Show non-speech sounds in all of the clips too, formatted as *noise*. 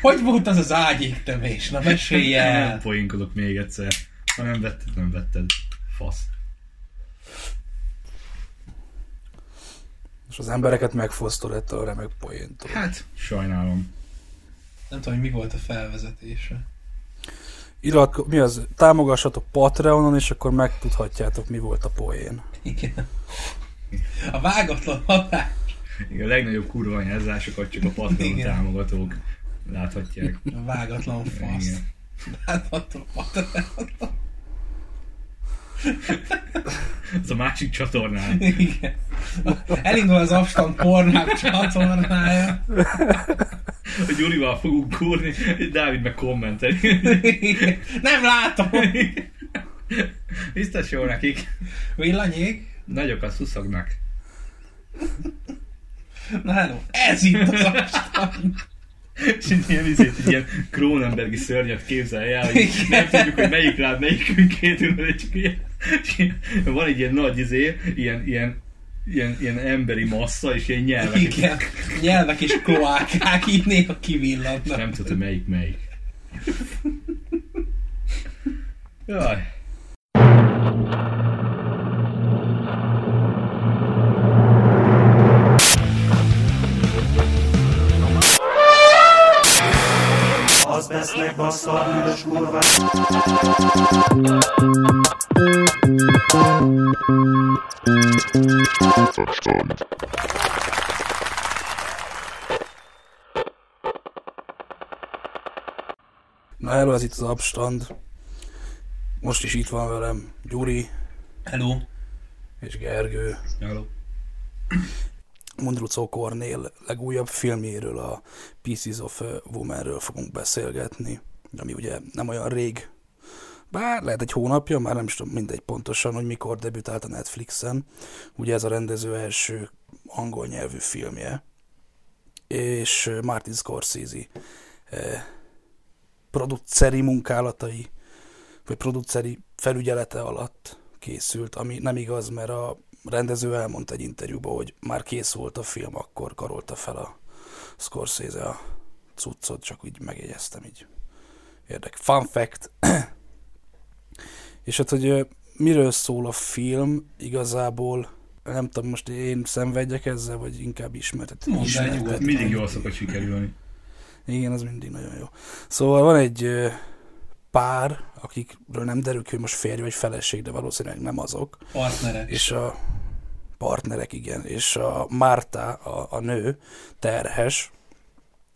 Hogy volt az az ágyéktövés? Na mesélj el! Nem poénkodok még egyszer. Ha nem vetted, nem vetted. Fasz. És az embereket megfosztod ettől a remek poéntól. Hát, sajnálom. Nem tudom, hogy mi volt a felvezetése. Irat, mi az? Támogassatok Patreonon, és akkor megtudhatjátok, mi volt a poén. Igen. A vágatlan hatás. Igen, a legnagyobb kurva anyázásokat csak a Patreon Igen. támogatók láthatják. A *laughs* vágatlan fasz. Látható. Ez a másik csatornán. Igen. Elindul az Abstant Pornhub csatornája. A Gyurival fogunk kúrni, Dávid meg kommenteli. Igen. Nem látom. Biztos jó nekik. Villanyék. Nagyok a szuszognak. Na hello. Ez itt az Abstant. És egy ilyen, izét, egy ilyen Kronenbergi szörnyet képzelj el, hogy nem tudjuk, hogy melyik rád melyikünkét ül, csak ilyen, van egy ilyen nagy izé, ilyen, ilyen, ilyen, ilyen emberi massza, és ilyen nyelvek. Igen. Nyelvek és kloákák így néha És kivillannak. nem tudod, melyik melyik. Jaj. Az vesznek bassza a kurva Na hello, ez itt az Abstand. Most is itt van velem Gyuri Hello. és Gergő. Hello. Mundrucó Kornél legújabb filmjéről, a Pieces of Womanről fogunk beszélgetni, ami ugye nem olyan rég, bár lehet egy hónapja, már nem is tudom mindegy pontosan, hogy mikor debütált a Netflixen. Ugye ez a rendező első angol nyelvű filmje, és Martin Scorsese eh, produceri munkálatai, vagy produceri felügyelete alatt készült, ami nem igaz, mert a rendező elmondta egy interjúban, hogy már kész volt a film, akkor karolta fel a Scorsese a cuccot, csak úgy megjegyeztem így. Érdek. Fun fact. És hát, hogy miről szól a film, igazából nem tudom, most én szenvedjek ezzel, vagy inkább ismertet. Mondd el. Mindig jól szokott sikerülni. igen, az mindig nagyon jó. Szóval van egy pár, akikről nem derül ki, hogy most férj vagy feleség, de valószínűleg nem azok. Partnerek. És a partnerek, igen. És a Márta, a, a nő, terhes.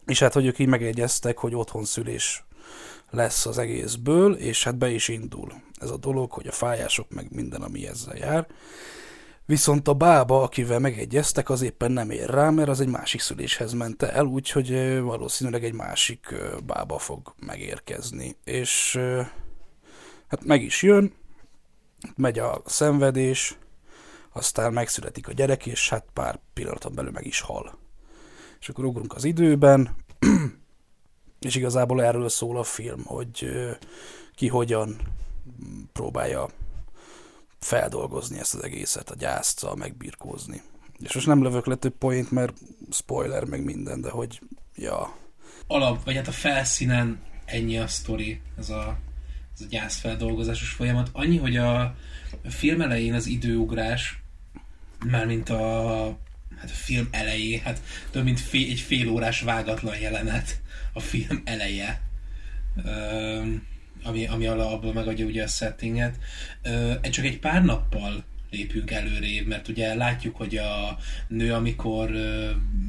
És hát, hogy ők így megegyeztek, hogy otthon szülés lesz az egészből, és hát be is indul ez a dolog, hogy a fájások, meg minden, ami ezzel jár. Viszont a bába, akivel megegyeztek, az éppen nem ér rá, mert az egy másik szüléshez ment el, úgyhogy valószínűleg egy másik bába fog megérkezni. És hát meg is jön, megy a szenvedés, aztán megszületik a gyerek, és hát pár pillanaton belül meg is hal. És akkor ugrunk az időben, *clears throat* és igazából erről szól a film, hogy ki hogyan próbálja feldolgozni ezt az egészet, a gyászcal megbirkózni. És most nem lövök le több poént, mert spoiler meg minden, de hogy ja, alap, vagy hát a felszínen ennyi a sztori, ez a, ez a gyászfeldolgozásos folyamat. Annyi, hogy a, film elején az időugrás, mármint a, hát a film elejé, hát több mint fél, egy fél órás vágatlan jelenet a film eleje, Öm, ami, ami abból megadja ugye a settinget. Csak egy pár nappal lépünk előrébb, mert ugye látjuk, hogy a nő, amikor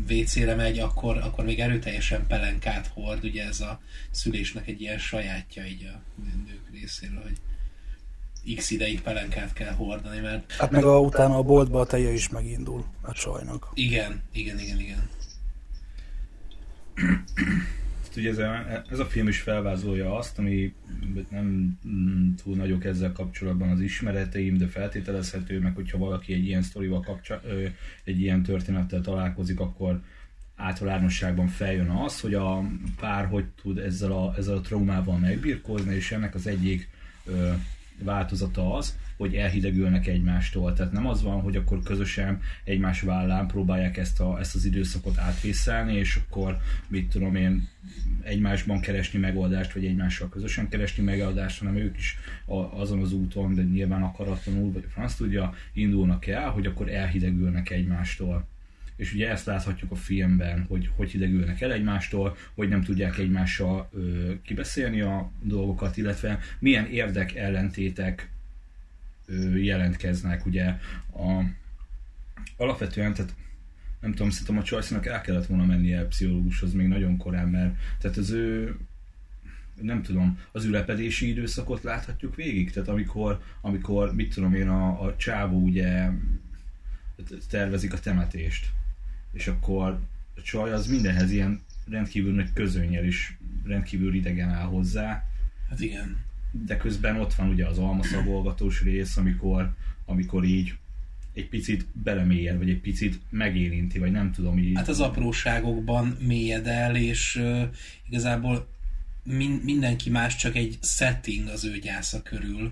WC-re megy, akkor, akkor még erőteljesen pelenkát hord, ugye ez a szülésnek egy ilyen sajátja így a nők részéről, hogy x ideig pelenkát kell hordani, mert hát meg a, utána a boltba a teje is megindul a csajnak. igen, igen, igen, igen. Hát ugye ez a, ez a film is felvázolja azt, ami nem túl nagyok ezzel kapcsolatban az ismereteim, de feltételezhető, meg hogyha valaki egy ilyen sztorival kapcsol, egy ilyen történettel találkozik, akkor általánosságban feljön az, hogy a pár hogy tud ezzel a, ezzel a traumával megbirkózni, és ennek az egyik ö, változata az, hogy elhidegülnek egymástól. Tehát nem az van, hogy akkor közösen egymás vállán próbálják ezt, a, ezt az időszakot átvészelni, és akkor mit tudom én, egymásban keresni megoldást, vagy egymással közösen keresni megoldást, hanem ők is a, azon az úton, de nyilván akaratlanul, vagy a franc tudja, indulnak el, hogy akkor elhidegülnek egymástól és ugye ezt láthatjuk a filmben, hogy hogy hidegülnek el egymástól, hogy nem tudják egymással ö, kibeszélni a dolgokat, illetve milyen érdek ellentétek jelentkeznek, ugye a, alapvetően, tehát nem tudom, szerintem a Csajcinak el kellett volna mennie a pszichológushoz még nagyon korán, mert tehát az ő nem tudom, az ülepedési időszakot láthatjuk végig, tehát amikor, amikor mit tudom én, a, a csávó ugye tervezik a temetést, és akkor a csaj az mindenhez ilyen rendkívül nagy közönnyel is rendkívül idegen áll hozzá. Hát igen. De közben ott van ugye az almaszabolgatós rész, amikor, amikor így egy picit belemélyed, vagy egy picit megérinti, vagy nem tudom így. Hát az apróságokban mélyed el, és uh, igazából min- mindenki más csak egy setting az ő gyásza körül,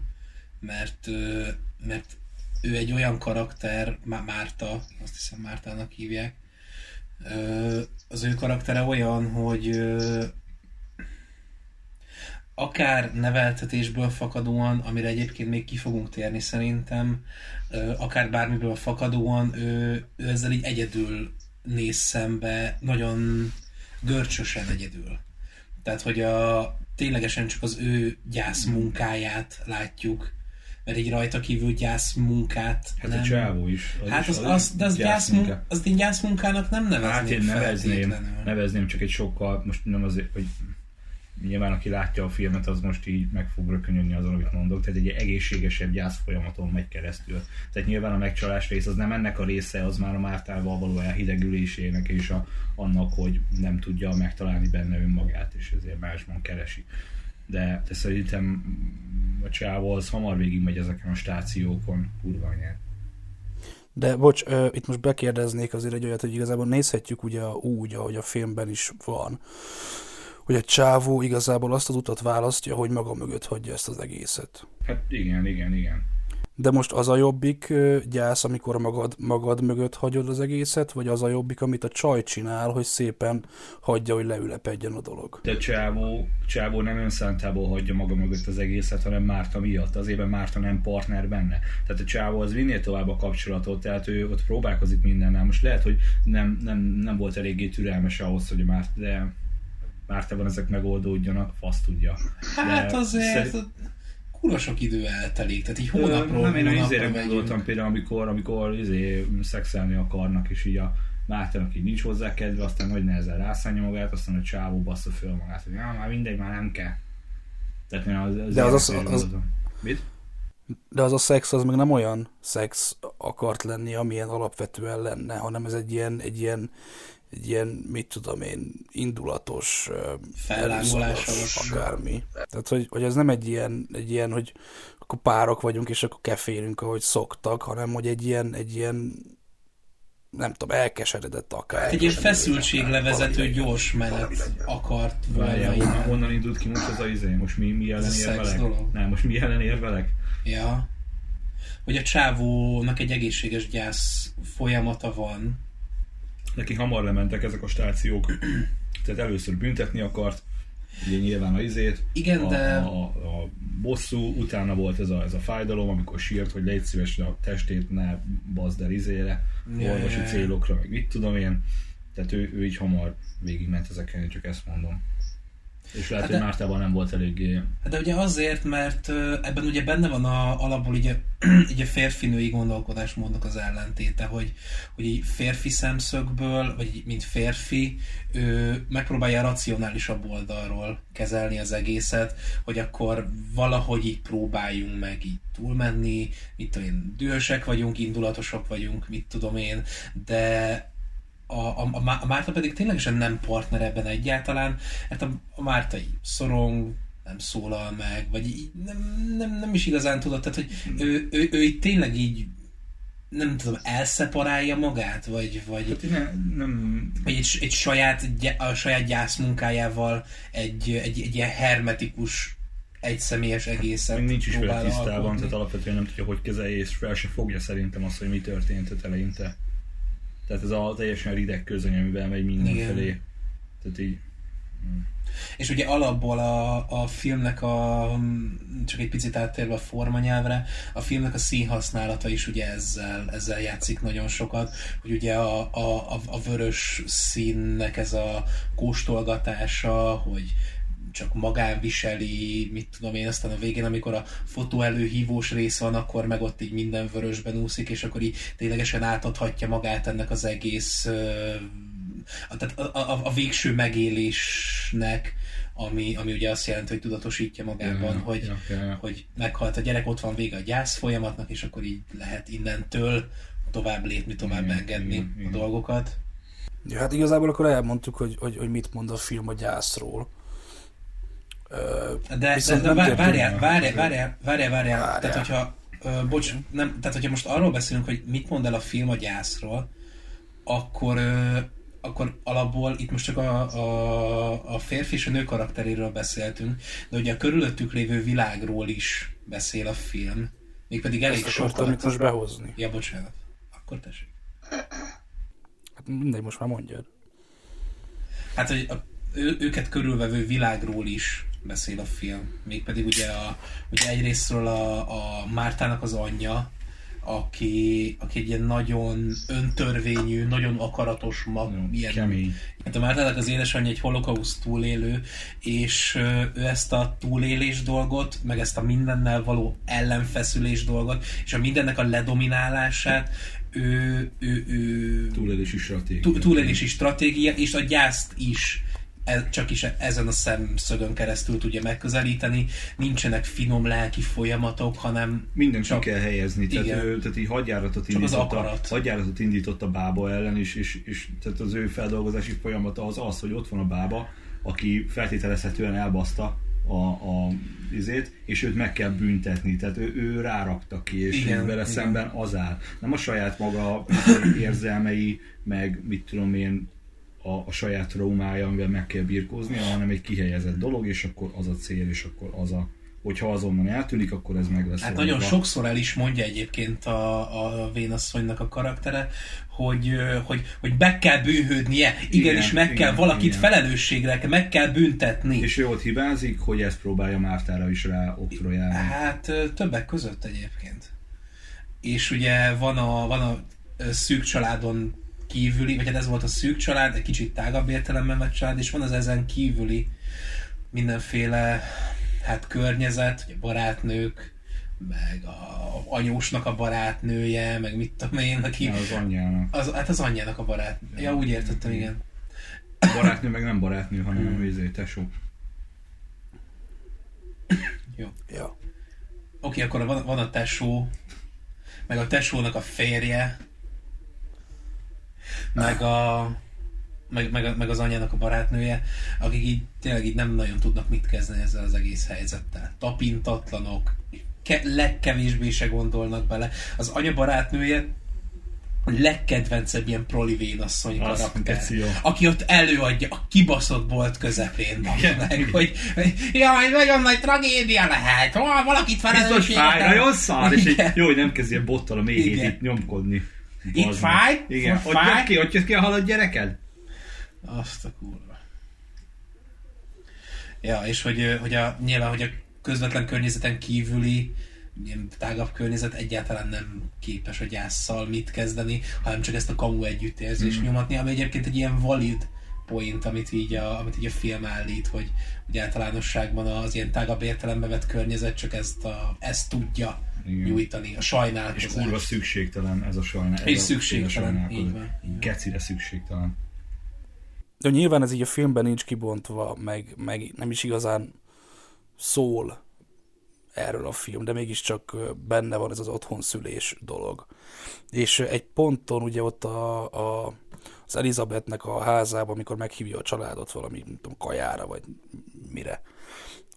mert, uh, mert ő egy olyan karakter, Márta, azt hiszem Mártának hívják, az ő karaktere olyan, hogy akár neveltetésből fakadóan, amire egyébként még ki fogunk térni szerintem, akár bármiből fakadóan, ő, ő ezzel így egyedül néz szembe, nagyon görcsösen egyedül. Tehát, hogy a, ténylegesen csak az ő gyász munkáját látjuk, mert egy rajta kívül gyász munkát Hát nem... a csávó is. Az hát is, az, az, de az, gyász munka. az én gyász munkának nem nevezném Hát én nevezném, nevezném csak egy sokkal, most nem azért, hogy nyilván aki látja a filmet, az most így meg fog rökönyödni azon, amit mondok, tehát egy egészségesebb gyász folyamaton megy keresztül. Tehát nyilván a megcsalás rész az nem ennek a része, az már a Mártával való elhidegülésének és a, annak, hogy nem tudja megtalálni benne önmagát, és ezért másban keresi de, de szerintem a csávó az hamar végig megy ezeken a stációkon, kurva anyát. De bocs, uh, itt most bekérdeznék azért egy olyat, hogy igazából nézhetjük ugye úgy, ahogy a filmben is van, hogy a csávó igazából azt az utat választja, hogy maga mögött hagyja ezt az egészet. Hát igen, igen, igen. De most az a jobbik gyász, amikor magad, magad mögött hagyod az egészet, vagy az a jobbik, amit a csaj csinál, hogy szépen hagyja, hogy leülepedjen a dolog? De Csávó, Csávó nem önszántából hagyja maga mögött az egészet, hanem Márta miatt. Azért Márta nem partner benne. Tehát a Csávó az vinnél tovább a kapcsolatot, tehát ő ott próbálkozik mindennel. Most lehet, hogy nem, nem, nem volt eléggé türelmes ahhoz, hogy Márta, de Mártában ezek megoldódjanak, fasz tudja. De hát azért... Szerint kurva sok idő eltelik, tehát így hónapról Nem, én izére gondoltam például, amikor, amikor izé szexelni akarnak, és így a Mártának így nincs hozzá kedve, aztán nagy nehezen rászállja magát, aztán a csávó bassza föl magát, hogy ja, már mindegy, már nem kell. Tehát én az, az De az, az, az, Mit? De az a szex az meg nem olyan szex akart lenni, amilyen alapvetően lenne, hanem ez egy ilyen, egy ilyen egy ilyen, mit tudom én, indulatos, fellángolás akármi. Tehát, hogy, hogy ez nem egy ilyen, egy ilyen, hogy akkor párok vagyunk, és akkor kefélünk, ahogy szoktak, hanem hogy egy ilyen, egy ilyen nem tudom, elkeseredett akár. Egy ilyen feszültséglevezető gyors menet akart volna. Honnan, honnan indult ki most az a izé? Most mi, mi ellen érvelek? Nem, most mi ellen érvelek? Ja. Hogy a csávónak egy egészséges gyász folyamata van, neki hamar lementek ezek a stációk. Tehát először büntetni akart, ugye nyilván a izét, Igen, a, de... a, a, bosszú, utána volt ez a, ez a fájdalom, amikor sírt, hogy légy szíves a testét ne bazd el izére, ja, orvosi ja, ja. célokra, meg mit tudom én. Tehát ő, ő így hamar végigment ezeken, csak ezt mondom. És lehet, hát hogy Mártában nem volt. Hát de ugye azért, mert ebben ugye benne van a, alapból ugye, *clears throat* ugye férfi-női gondolkodásmódnak az ellentéte, hogy, hogy így férfi szemszögből, vagy mint férfi, ő megpróbálja racionálisabb oldalról kezelni az egészet, hogy akkor valahogy így próbáljunk meg így túlmenni, mit tudom én, dühösek vagyunk, indulatosak vagyunk, mit tudom én, de a, a, a Márta pedig ténylegesen nem partner ebben egyáltalán, mert a, a Márta így szorong, nem szólal meg, vagy így nem, nem, nem is igazán tudod, tehát hogy ő, ő, ő, így tényleg így nem tudom, elszeparálja magát, vagy, vagy, hát ne, nem... vagy egy, egy saját, a saját gyász munkájával egy, egy, egy ilyen hermetikus egy személyes egészet Még nincs is vele tisztában, alkotni. tehát alapvetően nem tudja, hogy kezelje, és fel se fogja szerintem azt, hogy mi történt eleinte. Tehát ez a teljesen rideg közöny, amivel megy mindenfelé. Tehát így, És ugye alapból a, a filmnek a, csak egy picit áttérve a formanyelvre, a filmnek a színhasználata is ugye ezzel, ezzel játszik nagyon sokat, hogy ugye a, a, a, a vörös színnek ez a kóstolgatása, hogy csak magán viseli, mit tudom én, aztán a végén, amikor a fotó előhívós rész van, akkor meg ott így minden vörösben úszik, és akkor így ténylegesen átadhatja magát ennek az egész a, tehát a, a, a végső megélésnek, ami, ami ugye azt jelenti, hogy tudatosítja magában, Ja, hogy, ja, ja. hogy meghalt a gyerek, ott van vége a gyász folyamatnak, és akkor így lehet innentől tovább lépni, tovább Igen, engedni igen, a igen. dolgokat. Ja, hát igazából akkor elmondtuk, hogy, hogy, hogy mit mond a film a gyászról. De, de, de várjál, várjál, várjál, várjál, várjál. Várjál. Tehát, hogyha, bocs, nem, tehát, hogyha most arról beszélünk, hogy mit mond el a film a gyászról, akkor, akkor alapból itt most csak a, a, a férfi és a nő karakteréről beszéltünk, de ugye a körülöttük lévő világról is beszél a film, mégpedig elég ezt sokat. most behozni. Ja, bocsánat. Akkor tessék. Hát mindegy, most már mondjad. Hát, hogy a, ő, őket körülvevő világról is beszél a film. Mégpedig ugye, a, ugye egyrésztről a, a Mártának az anyja, aki, aki egy ilyen nagyon öntörvényű, nagyon akaratos mag, Nagyon ilyen, kemény. Hát a Mártának az édesanyja egy holokauszt túlélő, és ő ezt a túlélés dolgot, meg ezt a mindennel való ellenfeszülés dolgot, és a mindennek a ledominálását, ő, ő, ő Túlélési stratégia. túl- túlélési stratégia, és a gyászt is csak is ezen a szemszögön keresztül tudja megközelíteni. Nincsenek finom lelki folyamatok, hanem Mindent Csak- csak kell helyezni, tehát, Igen. ő, tehát így hadjáratot indított, a, hadjáratot indított a bába ellen, és, és, és tehát az ő feldolgozási folyamata az az, hogy ott van a bába, aki feltételezhetően elbaszta a, a izét, és őt meg kell büntetni, tehát ő, ő rárakta ki, és igen, vele igen. szemben az áll. Nem a saját maga érzelmei, meg mit tudom én, a, a saját traumája, amivel meg kell birkózni, hanem egy kihelyezett dolog, és akkor az a cél, és akkor az a hogyha azonnal eltűnik, akkor ez meg lesz. Hát nagyon sokszor el is mondja egyébként a, a vénasszonynak a karaktere, hogy, hogy, hogy meg kell bűnhődnie, igenis Igen, meg igen, kell valakit igen. felelősségre, meg kell büntetni. És ő ott hibázik, hogy ezt próbálja Mártára is rá oktrojálni. Hát többek között egyébként. És ugye van a, van a szűk családon kívüli, vagy hát ez volt a szűk család, egy kicsit tágabb értelemben vett család, és van az ezen kívüli mindenféle hát környezet, ugye barátnők, meg a anyósnak a barátnője, meg mit tudom én, aki... Ja, az anyjának. Az, hát az anyjának a barát. Ja, úgy értettem, igen. A barátnő meg nem barátnő, hanem a izé, tesó. Jó. Ja. Oké, akkor van, van a tesó, meg a tesónak a férje, meg a meg, meg, meg az anyjának a barátnője, akik így tényleg így nem nagyon tudnak mit kezdeni ezzel az egész helyzettel. Tapintatlanok, ke- legkevésbé se gondolnak bele. Az anya barátnője a legkedvencebb ilyen proli vénasszony karakter. Aki ott előadja a kibaszott bolt közepén, meg, hogy jaj, nagyon nagy tragédia lehet, Hol valakit Biztos felelősségre fáj, kell- nagyon szar, és Igen. jó, hogy nem kezd ilyen bottal a itt nyomkodni. Itt fáj? Igen, Most ott fáj? jött ki, ott jött ki a halott gyereked? Azt a kurva. Ja, és hogy, hogy a, nyilván, hogy a közvetlen környezeten kívüli ilyen tágabb környezet egyáltalán nem képes a gyászszal mit kezdeni, hanem csak ezt a kamu együttérzést mm. nyomatni, ami egyébként egy ilyen valid point, amit így a, amit így a film állít, hogy, hogy általánosságban az ilyen tágabb értelembe vett környezet csak ezt, a, ezt tudja Igen. nyújtani, a És sajnálkozást. kurva szükségtelen ez a sajnálkozás. És szükségtelen, így van. Gecire szükségtelen. De nyilván ez így a filmben nincs kibontva, meg, meg nem is igazán szól erről a film, de mégiscsak benne van ez az otthonszülés dolog. És egy ponton ugye ott a, a, az Elizabethnek a házában, amikor meghívja a családot valami, nem tudom, kajára, vagy mire.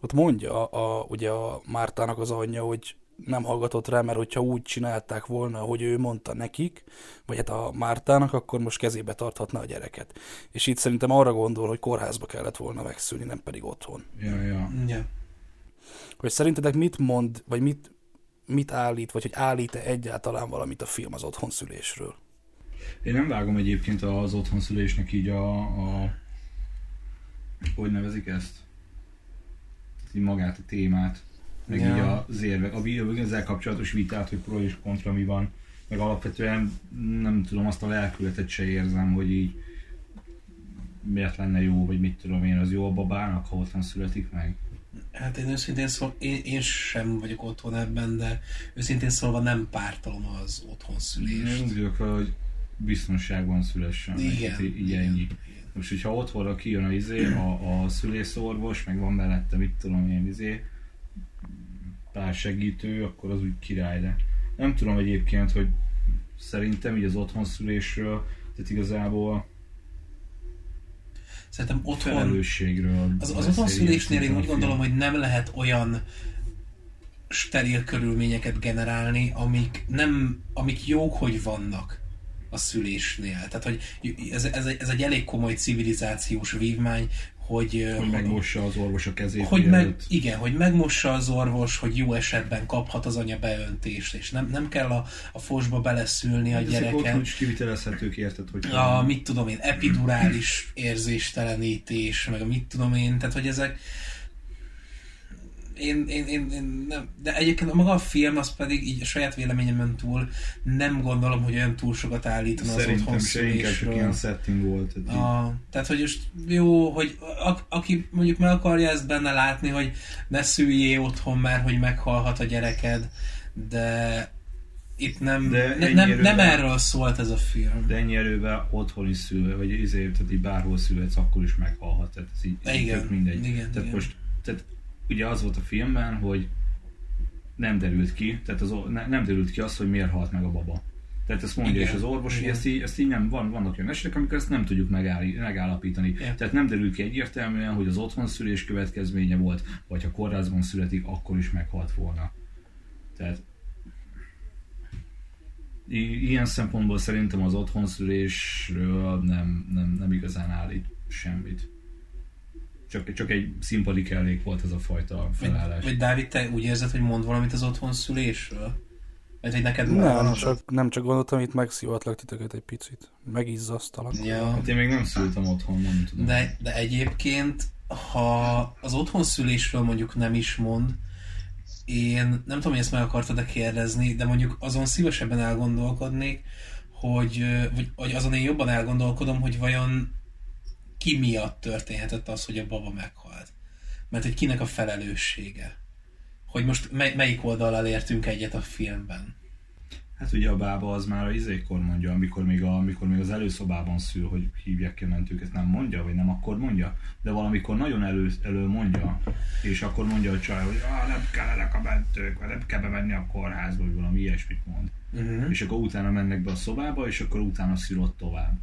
Ott mondja a, ugye a Mártának az anyja, hogy nem hallgatott rá, mert hogyha úgy csinálták volna, hogy ő mondta nekik, vagy hát a Mártának, akkor most kezébe tarthatna a gyereket. És itt szerintem arra gondol, hogy kórházba kellett volna megszülni, nem pedig otthon. Ja, ja. Ja. hogy szerintetek mit mond, vagy mit, mit állít, vagy hogy állít-e egyáltalán valamit a film az otthonszülésről? Én nem vágom egyébként az otthonszülésnek így a, a hogy nevezik ezt? Így magát a témát, meg Ja. így az érvek, a vi- ezzel kapcsolatos vitát, hogy pro és kontra mi van, meg alapvetően nem tudom, azt a lelkületet se érzem, hogy így miért lenne jó, vagy mit tudom én, az jó a babának, ha otthon születik meg. Hát én őszintén szól, én, én sem vagyok otthon ebben, de őszintén szólva nem pártolom az otthon Én szülést. úgy vagyok, hogy biztonságban szülessen. Igen, így, így igen, ennyi. Most, hogyha otthonra kijön a, izé, a, a szülészorvos, meg van mellette, mit tudom én, izé, pár segítő, akkor az úgy király, de nem tudom egyébként, hogy szerintem így az otthonszülésről, tehát igazából Szerintem otthon, felelősségről az, az beszél otthon szülésnél ilyen én úgy gondolom, hogy nem lehet olyan steril körülményeket generálni, amik, nem, amik jók, hogy vannak a szülésnél. Tehát, hogy ez, ez, egy, ez egy elég komoly civilizációs vívmány, hogy, hogy megmossa az orvos a kezét. hogy meg, igen, hogy megmossa az orvos, hogy jó esetben kaphat az anya beöntést, és nem, nem kell a, a fosba beleszülni a Ezek otthon gyereken. is kivitelezhetők, érted, hogy A, mit tudom én, epidurális érzéstelenítés, meg a mit tudom én, tehát hogy ezek én, én, én, én nem, de egyébként a maga a film az pedig így a saját véleményemen túl nem gondolom, hogy olyan túl sokat állítana az Szerintem otthon se csak szülésről. ilyen setting volt. Így- A, tehát, hogy most jó, hogy a, aki mondjuk meg akarja ezt benne látni, hogy ne szüljé otthon, mert hogy meghalhat a gyereked, de itt nem, De ne, nem, erővel- nem erről szólt ez a film. De ennyi erővel otthon is szül, vagy izé, tehát így bárhol születsz, akkor is meghalhat. Tehát ez így, így Igen, tök mindegy. igen, tehát igen. most, tehát ugye az volt a filmben, hogy nem derült ki, tehát az, ne, nem derült ki az, hogy miért halt meg a baba. Tehát ezt mondja Igen, is az orvos, hogy ezt így, ezt így nem, van, vannak olyan esetek, amikor ezt nem tudjuk megáll, megállapítani. Igen. Tehát nem derül ki egyértelműen, hogy az otthon szülés következménye volt, vagy ha kórházban születik, akkor is meghalt volna. Tehát i- ilyen szempontból szerintem az otthonszülésről nem, nem, nem igazán állít semmit. Csak, csak egy színpadi kellék volt ez a fajta felállás. vagy Dávid, te úgy érzed, hogy mond valamit az otthon szülésről? Vagy hogy neked van Nem, az? csak, nem csak gondoltam, itt megszívatlak titeket egy picit. Megizzasztalak. Ja. Hát én még nem szültem otthon, nem tudom. De, de egyébként, ha az otthon szülésről mondjuk nem is mond, én nem tudom, hogy ezt meg akartad-e kérdezni, de mondjuk azon szívesebben elgondolkodnék, hogy, vagy, vagy azon én jobban elgondolkodom, hogy vajon ki miatt történhetett az, hogy a baba meghalt. Mert hogy kinek a felelőssége. Hogy most mely, melyik oldallal értünk egyet a filmben. Hát ugye a bába az már a izékor mondja, amikor még, a, amikor még az előszobában szül, hogy hívják ki a mentőket, nem mondja, vagy nem akkor mondja, de valamikor nagyon elő, elő mondja, és akkor mondja a csaj, hogy ah, nem kellenek a mentők, vagy nem kell bemenni a kórházba, vagy valami ilyesmit mond. Uh-huh. És akkor utána mennek be a szobába, és akkor utána szül ott tovább.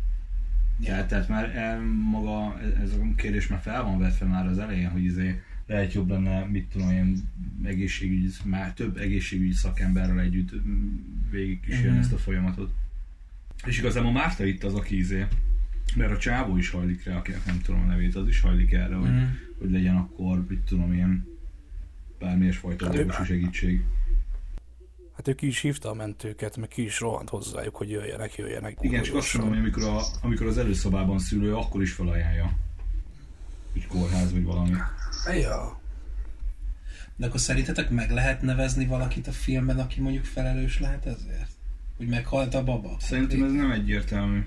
Tehát, tehát már el, maga, ez a kérdés már fel van vetve már az elején, hogy izé lehet jobb lenne, mit tudom én, egészségügyi, már több egészségügyi szakemberrel együtt mm, végig kísérni Mhm. ezt a folyamatot. És igazából Márta itt az, aki izé, mert a csávó is hajlik rá, akinek nem tudom a nevét, az is hajlik erre, hogy, Mhm. hogy legyen akkor, mit tudom én, bármilyen fajta Hát orvosi segítség. Hát ő ki is hívta a mentőket, meg ki is rohant hozzájuk, hogy jöjjenek, jöjjenek. Igen, csak azt mondom, hogy amikor, a, amikor az előszobában szülő, akkor is felajánlja. Úgy kórház vagy valami. Ja. De akkor szerintetek meg lehet nevezni valakit a filmben, aki mondjuk felelős lehet ezért? Hogy meghalt a baba? Szerintem ez nem egyértelmű.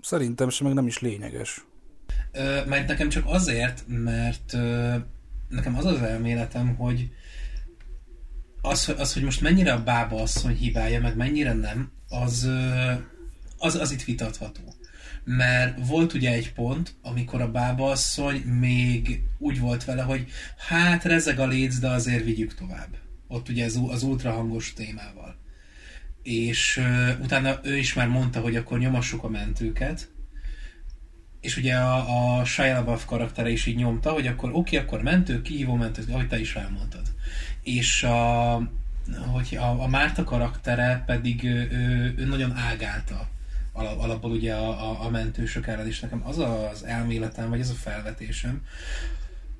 Szerintem sem, meg nem is lényeges. Ö, mert nekem csak azért, mert ö, nekem az az elméletem, hogy az, az, hogy most mennyire a bába asszony hibája, meg mennyire nem, az, az, az itt vitatható. Mert volt ugye egy pont, amikor a bába asszony még úgy volt vele, hogy hát rezeg a léc, de azért vigyük tovább. Ott ugye az, az ultrahangos témával. És ö, utána ő is már mondta, hogy akkor nyomassuk a mentőket, és ugye a, a Shia LaBeouf karaktere is így nyomta, hogy akkor oké, okay, akkor mentő, kihívó mentő, ahogy te is elmondtad. És a, hogy a, a Márta karaktere pedig ő, ő, nagyon ágálta alap, alapból ugye a, a, a mentősök ellen, és nekem az az elméletem, vagy az a felvetésem,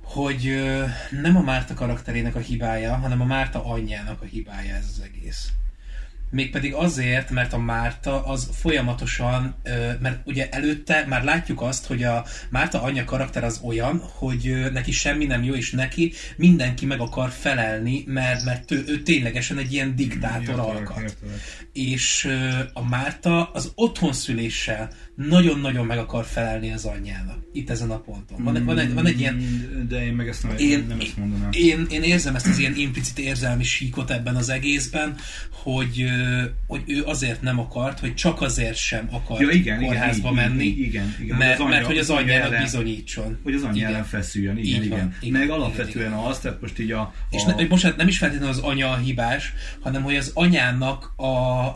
hogy nem a Márta karakterének a hibája, hanem a Márta anyjának a hibája ez az egész. Mégpedig azért, mert a Márta az folyamatosan, mert ugye előtte már látjuk azt, hogy a Márta anyja karakter az olyan, hogy neki semmi nem jó, és neki mindenki meg akar felelni, mert, mert ő, ő ténylegesen egy ilyen diktátor alkat. és a Márta az otthonszüléssel nagyon-nagyon meg akar felelni az anyjának. Itt ezen a ponton. Van, van, egy, van egy ilyen... Mm, De én meg ezt nem, Én, nem ezt mondanám. én, én érzem ezt az ilyen implicit érzelmi síkot ebben az egészben, hogy, hogy ő azért nem akart, hogy csak azért sem akart Ja, igen, igen, kórházba így, menni, így, igen, igen, mert, az anyja- mert hogy az anyjának ellen- bizonyítson. Hogy az anyja Igen. ellen feszüljön, igen, Így igen. van, igen, Meg igen, alapvetően igen. az, tehát most így a... És a ne, most hát nem is feltétlenül az anya a hibás, hanem hogy az anyának a,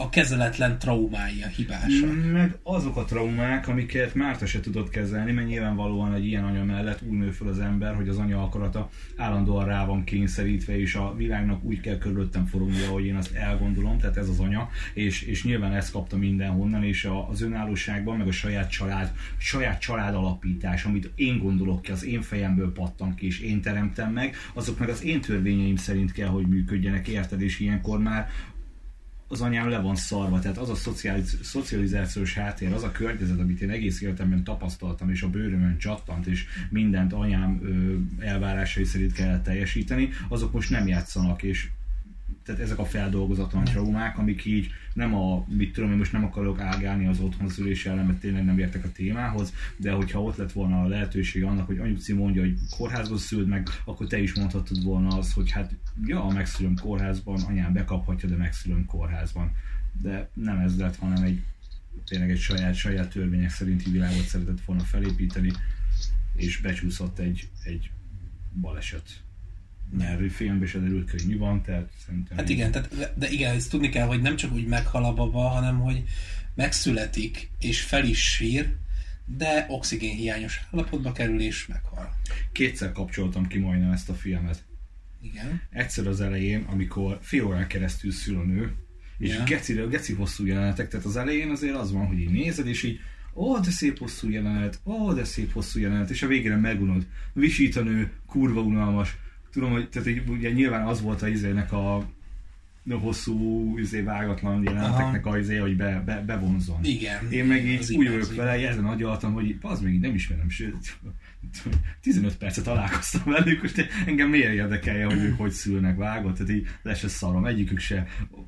a kezeletlen traumái a hibása. meg azok a traumák, amiket Márta se tudott kezelni, mert nyilvánvalóan egy ilyen anya mellett úgy nő fel az ember, hogy az anya akarata állandóan rá van kényszerítve, és a világnak úgy kell körülöttem forognia, ahogy én azt elgondolom, tehát ez az anya, és, és nyilván ezt kapta mindenhonnan, és a, az önállóságban, meg a saját család, saját család alapítás, amit én gondolok ki, az én fejemből pattan ki, és én teremtem meg, azok meg az én törvényeim szerint kell, hogy működjenek, érted, és ilyenkor már az anyám le van szarva, tehát az a szociális, szocializációs háttér, az a környezet, amit én egész életemben tapasztaltam, és a bőrömön csattant, és mindent anyám ö, elvárásai szerint kellett teljesíteni, azok most nem játszanak, és tehát ezek a feldolgozatlan traumák, amik így nem a, mit tudom, én most nem akarok ágálni az otthonszülés ellen, mert tényleg nem értek a témához, de hogyha ott lett volna a lehetőség annak, hogy anyuci mondja, hogy kórházba szüld meg, akkor te is mondhatod volna azt, hogy hát ja, megszülöm kórházban, anyám bekaphatja, de megszülöm kórházban. De nem ez lett, hanem egy tényleg egy saját, saját törvények szerinti világot szeretett volna felépíteni, és becsúszott egy, egy baleset. Mert filmben se derült ki, hogy mi van, tehát szerintem... Hát igen, tehát, de, igen, ezt tudni kell, hogy nem csak úgy meghal a baba, hanem hogy megszületik, és fel is sír, de oxigén hiányos állapotba kerül, és meghal. Kétszer kapcsoltam ki majdnem ezt a filmet. Igen. Egyszer az elején, amikor fél órán keresztül szül a nő, és yeah. geci, geci hosszú jelenetek, tehát az elején azért az van, hogy így nézed, és így ó, de szép hosszú jelenet, ó, de szép hosszú jelenet, és a végére megunod. Visít a nő, kurva unalmas. Tudom, hogy tehát így, ugye nyilván az volt a izének a hosszú, izé, vágatlan jeleneteknek a izé, hogy be, be, bevonzon. Igen. Én meg így Az úgy vagyok vele, ezen agyaltam, hogy az még nem ismerem, sőt, 15 percet találkoztam velük, most engem miért érdekelje, hogy ők hogy szülnek vágott, tehát így le se szarom, egyikük se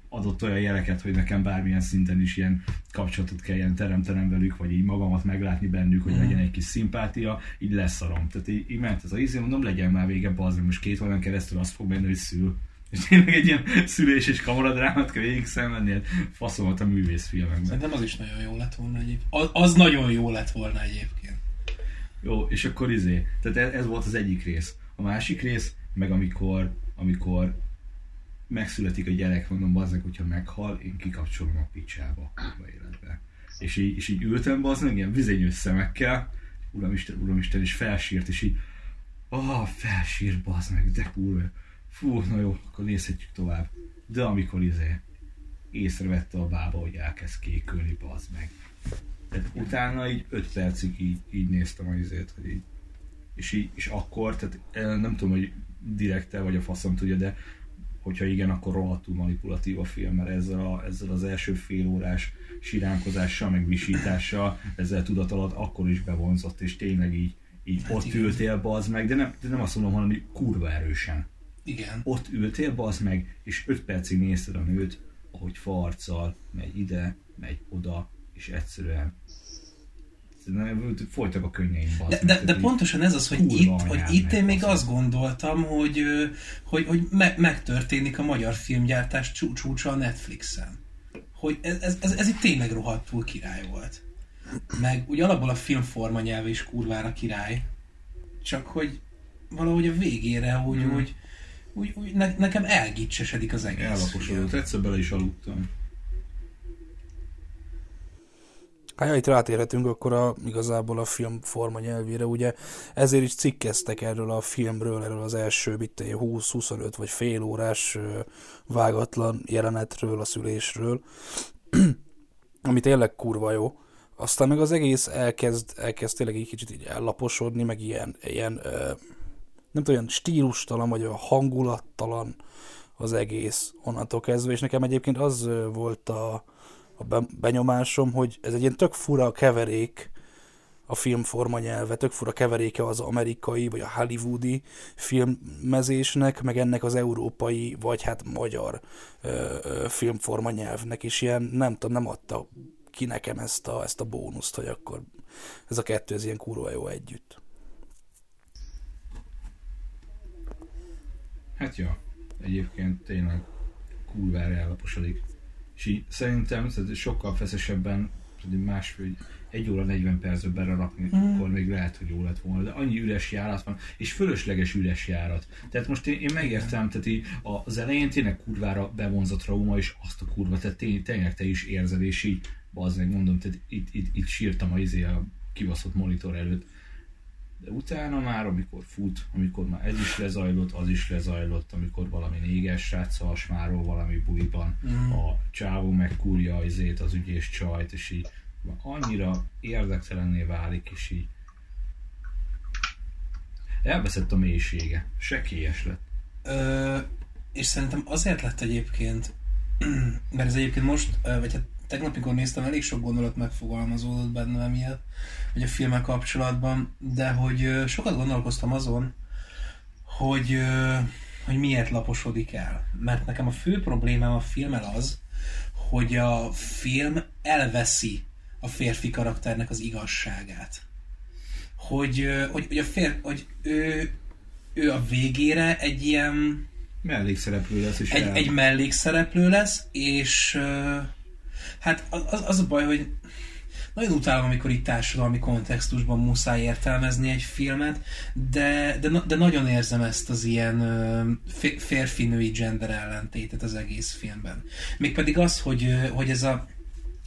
adott olyan jeleket, hogy nekem bármilyen szinten is ilyen kapcsolatot kelljen teremtenem velük, vagy így magamat meglátni bennük, hogy legyen egy kis szimpátia, így leszarom. Tehát így, így ment ez a izé, mondom, legyen már vége, bazd most két órán keresztül azt fog menni, hogy szül. És tényleg egy ilyen szülés és kamaradrámat kell végig szenvedni, hát faszomat a művészfilmekben. Szerintem az is nagyon jó lett volna egyébként. Az, az nagyon jó lett volna egyébként. Jó, és akkor izé, tehát ez, ez volt az egyik rész. A másik rész, meg amikor, amikor megszületik a gyerek, mondom, bazdmeg, hogyha meghal, én kikapcsolom a picsába a kurva életbe. És így, és így ültem, bazdmeg, ilyen vizényős szemekkel, uramisten, uramisten, és felsírt, és így, ah, felsír, bazd meg, de kurva. Fú, na jó, akkor nézhetjük tovább. De amikor izé, észrevette a bába, hogy elkezd kékülni, bazd meg. Tehát utána így 5 percig így, így néztem a izét, hogy így, és, így, és akkor, tehát eh, nem tudom, hogy direkte vagy a faszom tudja, de hogyha igen, akkor rohadtul manipulatív a film, mert ezzel, a, ezzel az első fél órás siránkozással, meg visítással, ezzel tudat alatt akkor is bevonzott, és tényleg így, így Hát ott igen. ültél, bazd meg, de nem, de nem azt mondom, hanem hogy kurva erősen. Igen. Ott ültél, bazd meg, és 5 percig nézted a nőt, ahogy farccal, megy ide, megy oda, és egyszerűen folytak a könnyeim, De, de, de pontosan ez az, hogy itt, hogy itt én még azt gondoltam, hogy, hogy, hogy me, megtörténik a magyar filmgyártás csú, csúcsa a Netflixen. Hogy ez, ez, ez, ez itt tényleg rohadtul király volt. Meg úgy alapból a filmforma nyelve is kurvára király. Csak hogy valahogy a végére úgy, Hmm. úgy, úgy, úgy ne, nekem elgicsesedik az egész. Ellaposodott, egyszer bele is aludtam. Hát, ha itt rátérhetünk akkor a, igazából a film forma nyelvére, ugye ezért is cikkeztek erről a filmről, erről az első mit tudom én, 20-25 vagy fél órás vágatlan jelenetről, a szülésről, *clears throat* ami tényleg kurva jó. Aztán meg az egész elkezd, elkezd tényleg egy kicsit így ellaposodni, meg ilyen, ilyen ö, nem olyan stílustalan, vagy olyan hangulattalan az egész onnantól kezdve, és nekem egyébként az volt a, a be- benyomásom, hogy ez egy ilyen tök fura keverék a filmforma nyelve, tök fura keveréke az amerikai, vagy a hollywoodi filmmezésnek, meg ennek az európai, vagy hát magyar ö, ö, filmforma nyelvnek, és ilyen, nem tudom, nem adta ki nekem ezt a, ezt a bónuszt, hogy akkor ez a kettő, ez ilyen kurva jó együtt. Hát ja, egyébként tényleg kurvára ellaposodik. És így szerintem tehát sokkal feszesebben, tehát másfél, egy óra 40 percbe belerakni, mm. akkor még lehet, hogy jó lett volna. De annyi üres járat van, és fölösleges üres járat. Tehát most én, én megértem, tehát így az elején tényleg kurvára bevonzott trauma, és azt a kurva, tehát tény, tényleg te is érzed, és így, bazd meg, mondom, tehát itt, itt, itt sírtam a, izé a kibaszott monitor előtt. De utána már, amikor fut, amikor már ez is lezajlott, az is lezajlott, amikor valami néges srác hasmáról valami buliban, mm. a csávó megkúrja izét, az ügyés csajt, és így annyira érdektelenné válik, és így elveszett a mélysége, sekélyes lett. Ö, és szerintem azért lett egyébként, *clears throat* mert ez egyébként most, vagy hát tegnap, amikor néztem, elég sok gondolat megfogalmazódott bennem emiatt, vagy a filmek kapcsolatban, de hogy sokat gondolkoztam azon, hogy, hogy miért laposodik el. Mert nekem a fő problémám a filmmel az, hogy a film elveszi a férfi karakternek az igazságát. Hogy, hogy, hogy, a fér, hogy ő, ő a végére egy ilyen Mellékszereplő lesz, és egy, el... egy mellékszereplő lesz, és hát az, az a baj, hogy nagyon utálom, amikor itt társadalmi kontextusban muszáj értelmezni egy filmet, de, de, de nagyon érzem ezt az ilyen férfi-női gender ellentétet az egész filmben. Mégpedig az, hogy, hogy ez a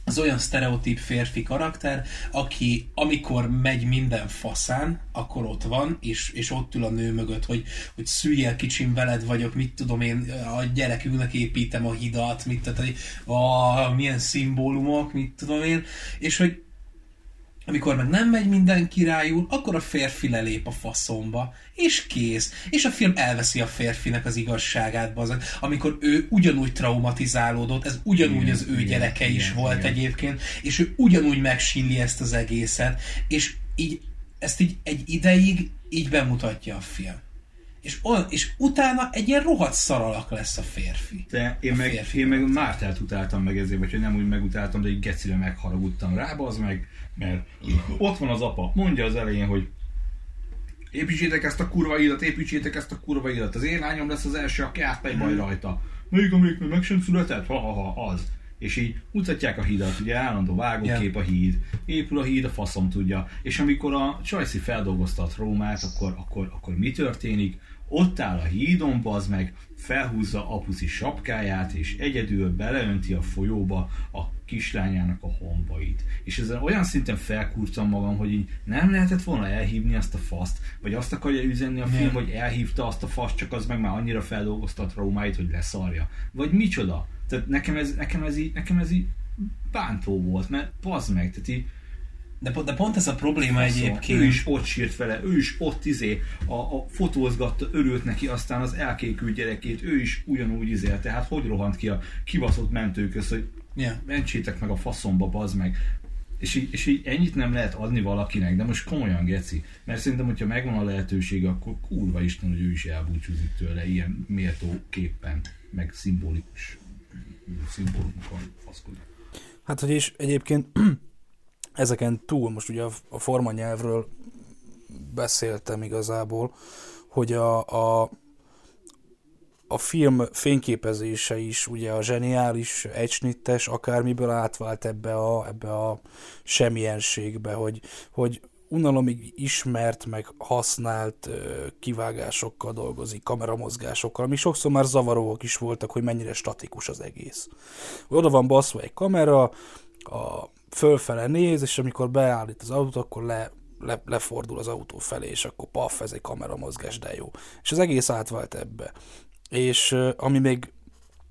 az olyan sztereotíp férfi karakter, aki amikor megy minden faszán, akkor ott van, és, és ott ül a nő mögött, hogy, hogy szüljél kicsim veled vagyok, mit tudom én, a gyerekünknek építem a hidat, mit, tehát, hogy a, milyen szimbólumok, mit tudom én, és hogy amikor meg nem megy minden királyul, akkor a férfi lelép a faszomba, és kész. És a film elveszi a férfinek az igazságát, bazag. Amikor ő ugyanúgy traumatizálódott, ez ugyanúgy Igen, az ő igen, gyereke is volt igen. egyébként, és ő ugyanúgy megsíli ezt az egészet, és így ezt így egy ideig így bemutatja a film. És, olyan, és utána egy ilyen rohadt szaralak lesz a férfi. De én A meg, férfi én meg Mártát utáltam meg ezért, vagy hogy nem úgy megutáltam, de egy gecire megharagudtam rá, az meg, mert ott van az apa, mondja az elején, hogy építsétek ezt a kurva élet, építsétek ezt a kurva élet, az én lányom lesz az első, aki átmegy majd rajta. Még amelyik még meg sem született? Ha, ha, ha, az. És így mutatják a hidat, ugye állandó vágókép a híd, épül a híd, a faszom tudja. És amikor a Csajci feldolgozta a trómát, akkor, akkor, akkor mi történik? Ott áll a hídon, az meg, felhúzza apuszi sapkáját, és egyedül beleönti a folyóba a kislányának a hombait. És ezzel olyan szinten felkurtam magam, hogy így nem lehetett volna elhívni azt a faszt, vagy azt akarja üzenni a film, hogy elhívta azt a faszt, csak az meg már annyira feldolgozta a traumáit, hogy leszarja. Vagy micsoda? Tehát nekem ez, nekem ez, így, nekem ez így bántó volt, mert pazd meg, tehát így De, po- de pont ez a probléma Faszom, egyébként. Ő is ott sírt vele, ő is ott izé, a, a fotózgatta, örült neki, aztán az elkékült gyerekét, ő is ugyanúgy izél, tehát hogy rohant ki a kibaszott mentőköz, hogy Yeah. mentsétek meg a faszomba, bazd meg. És így, és így ennyit nem lehet adni valakinek, de most komolyan geci. Mert szerintem, hogyha megvan a lehetősége, akkor kurva Isten, hogy ő is elbúcsúzik tőle ilyen méltó képpen, meg szimbolikus szimbólumokon faszkodik. Hát, hogy és egyébként ezeken túl, most ugye a, formanyelvről beszéltem igazából, hogy a, a, a film fényképezése is ugye a zseniális, egysnittes, akármiből átvált ebbe a, ebbe a semmienségbe, hogy, hogy unalomig ismert, meg használt kivágásokkal dolgozik, kameramozgásokkal, ami sokszor már zavaróak is voltak, hogy mennyire statikus az egész. Oda van baszva egy kamera, a fölfele néz, és amikor beállít az autó, akkor le, le, lefordul az autó felé, és akkor paf, ez egy kameramozgás, de jó. És az egész átvált ebbe. És ami még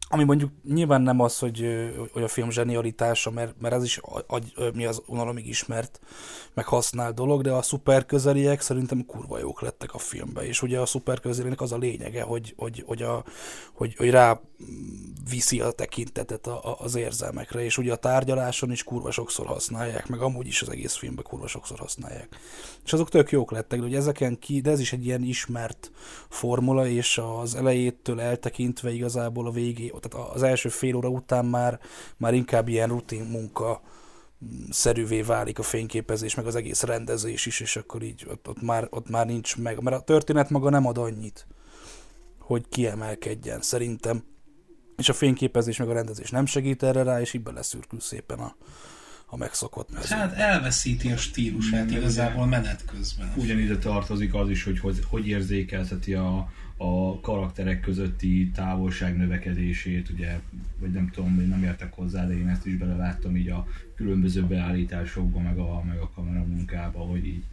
ami mondjuk nyilván nem az, hogy, hogy a film zsenialitása, mert, mert ez is agy, mi az unalomig ismert, meg használt dolog, de a szuperközeliek szerintem kurva jók lettek a filmben, és ugye a szuperközelinek az a lényege, hogy, hogy, hogy, a, hogy, hogy rá viszi a tekintetet a, a, az érzelmekre, és ugye a tárgyaláson is kurva sokszor használják, meg amúgy is az egész filmben kurva sokszor használják. És azok tök jók lettek, de hogy ezeken ki, de ez is egy ilyen ismert formula, és az elejétől eltekintve igazából a végé, tehát az első fél óra után már, már inkább ilyen rutin munka szerűvé válik a fényképezés, meg az egész rendezés is, és akkor így ott, ott, már, ott már nincs meg, mert a történet maga nem ad annyit, hogy kiemelkedjen, szerintem. És a fényképezés meg a rendezés nem segít erre rá, és így beleszürkül szépen a, a megszokott mező. Hát elveszíti a stílusát igazából menet közben. Ugyanígy tartozik az is, hogy hogy, hogy érzékelteti a, a karakterek közötti távolság növekedését, ugye, vagy nem tudom, hogy nem értek hozzá, de én ezt is beleláttam így a különböző beállításokban, meg a, meg a kameramunkába, hogy így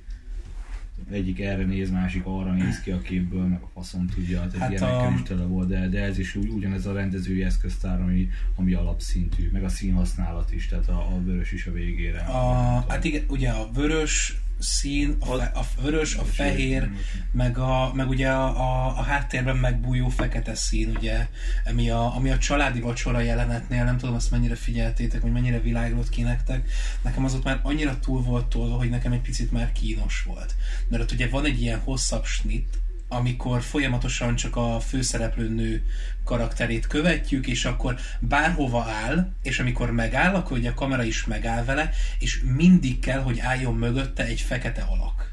egyik erre néz, másik arra néz ki a képből, meg a faszom tudja, tehát Hát hát ilyenekkel a- is tele volt, de, de ez is úgy, ugyanez a rendezői eszköztár, ami, ami alapszintű, meg a színhasználat is, tehát a, a vörös is a végére. A, hát igen, ugye a vörös szín, a, a vörös, a fehér, meg, a, meg ugye a, a, a háttérben megbújó fekete szín, ugye, ami a, ami a családi vacsora jelenetnél, nem tudom azt mennyire figyeltétek, hogy mennyire világlott ki nektek, nekem az ott már annyira túl volt tolva, hogy nekem egy picit már kínos volt. Mert ott ugye van egy ilyen hosszabb snit, amikor folyamatosan csak a főszereplő nő karakterét követjük, és akkor bárhova áll, és amikor megáll, akkor ugye a kamera is megáll vele, és mindig kell, hogy álljon mögötte egy fekete alak.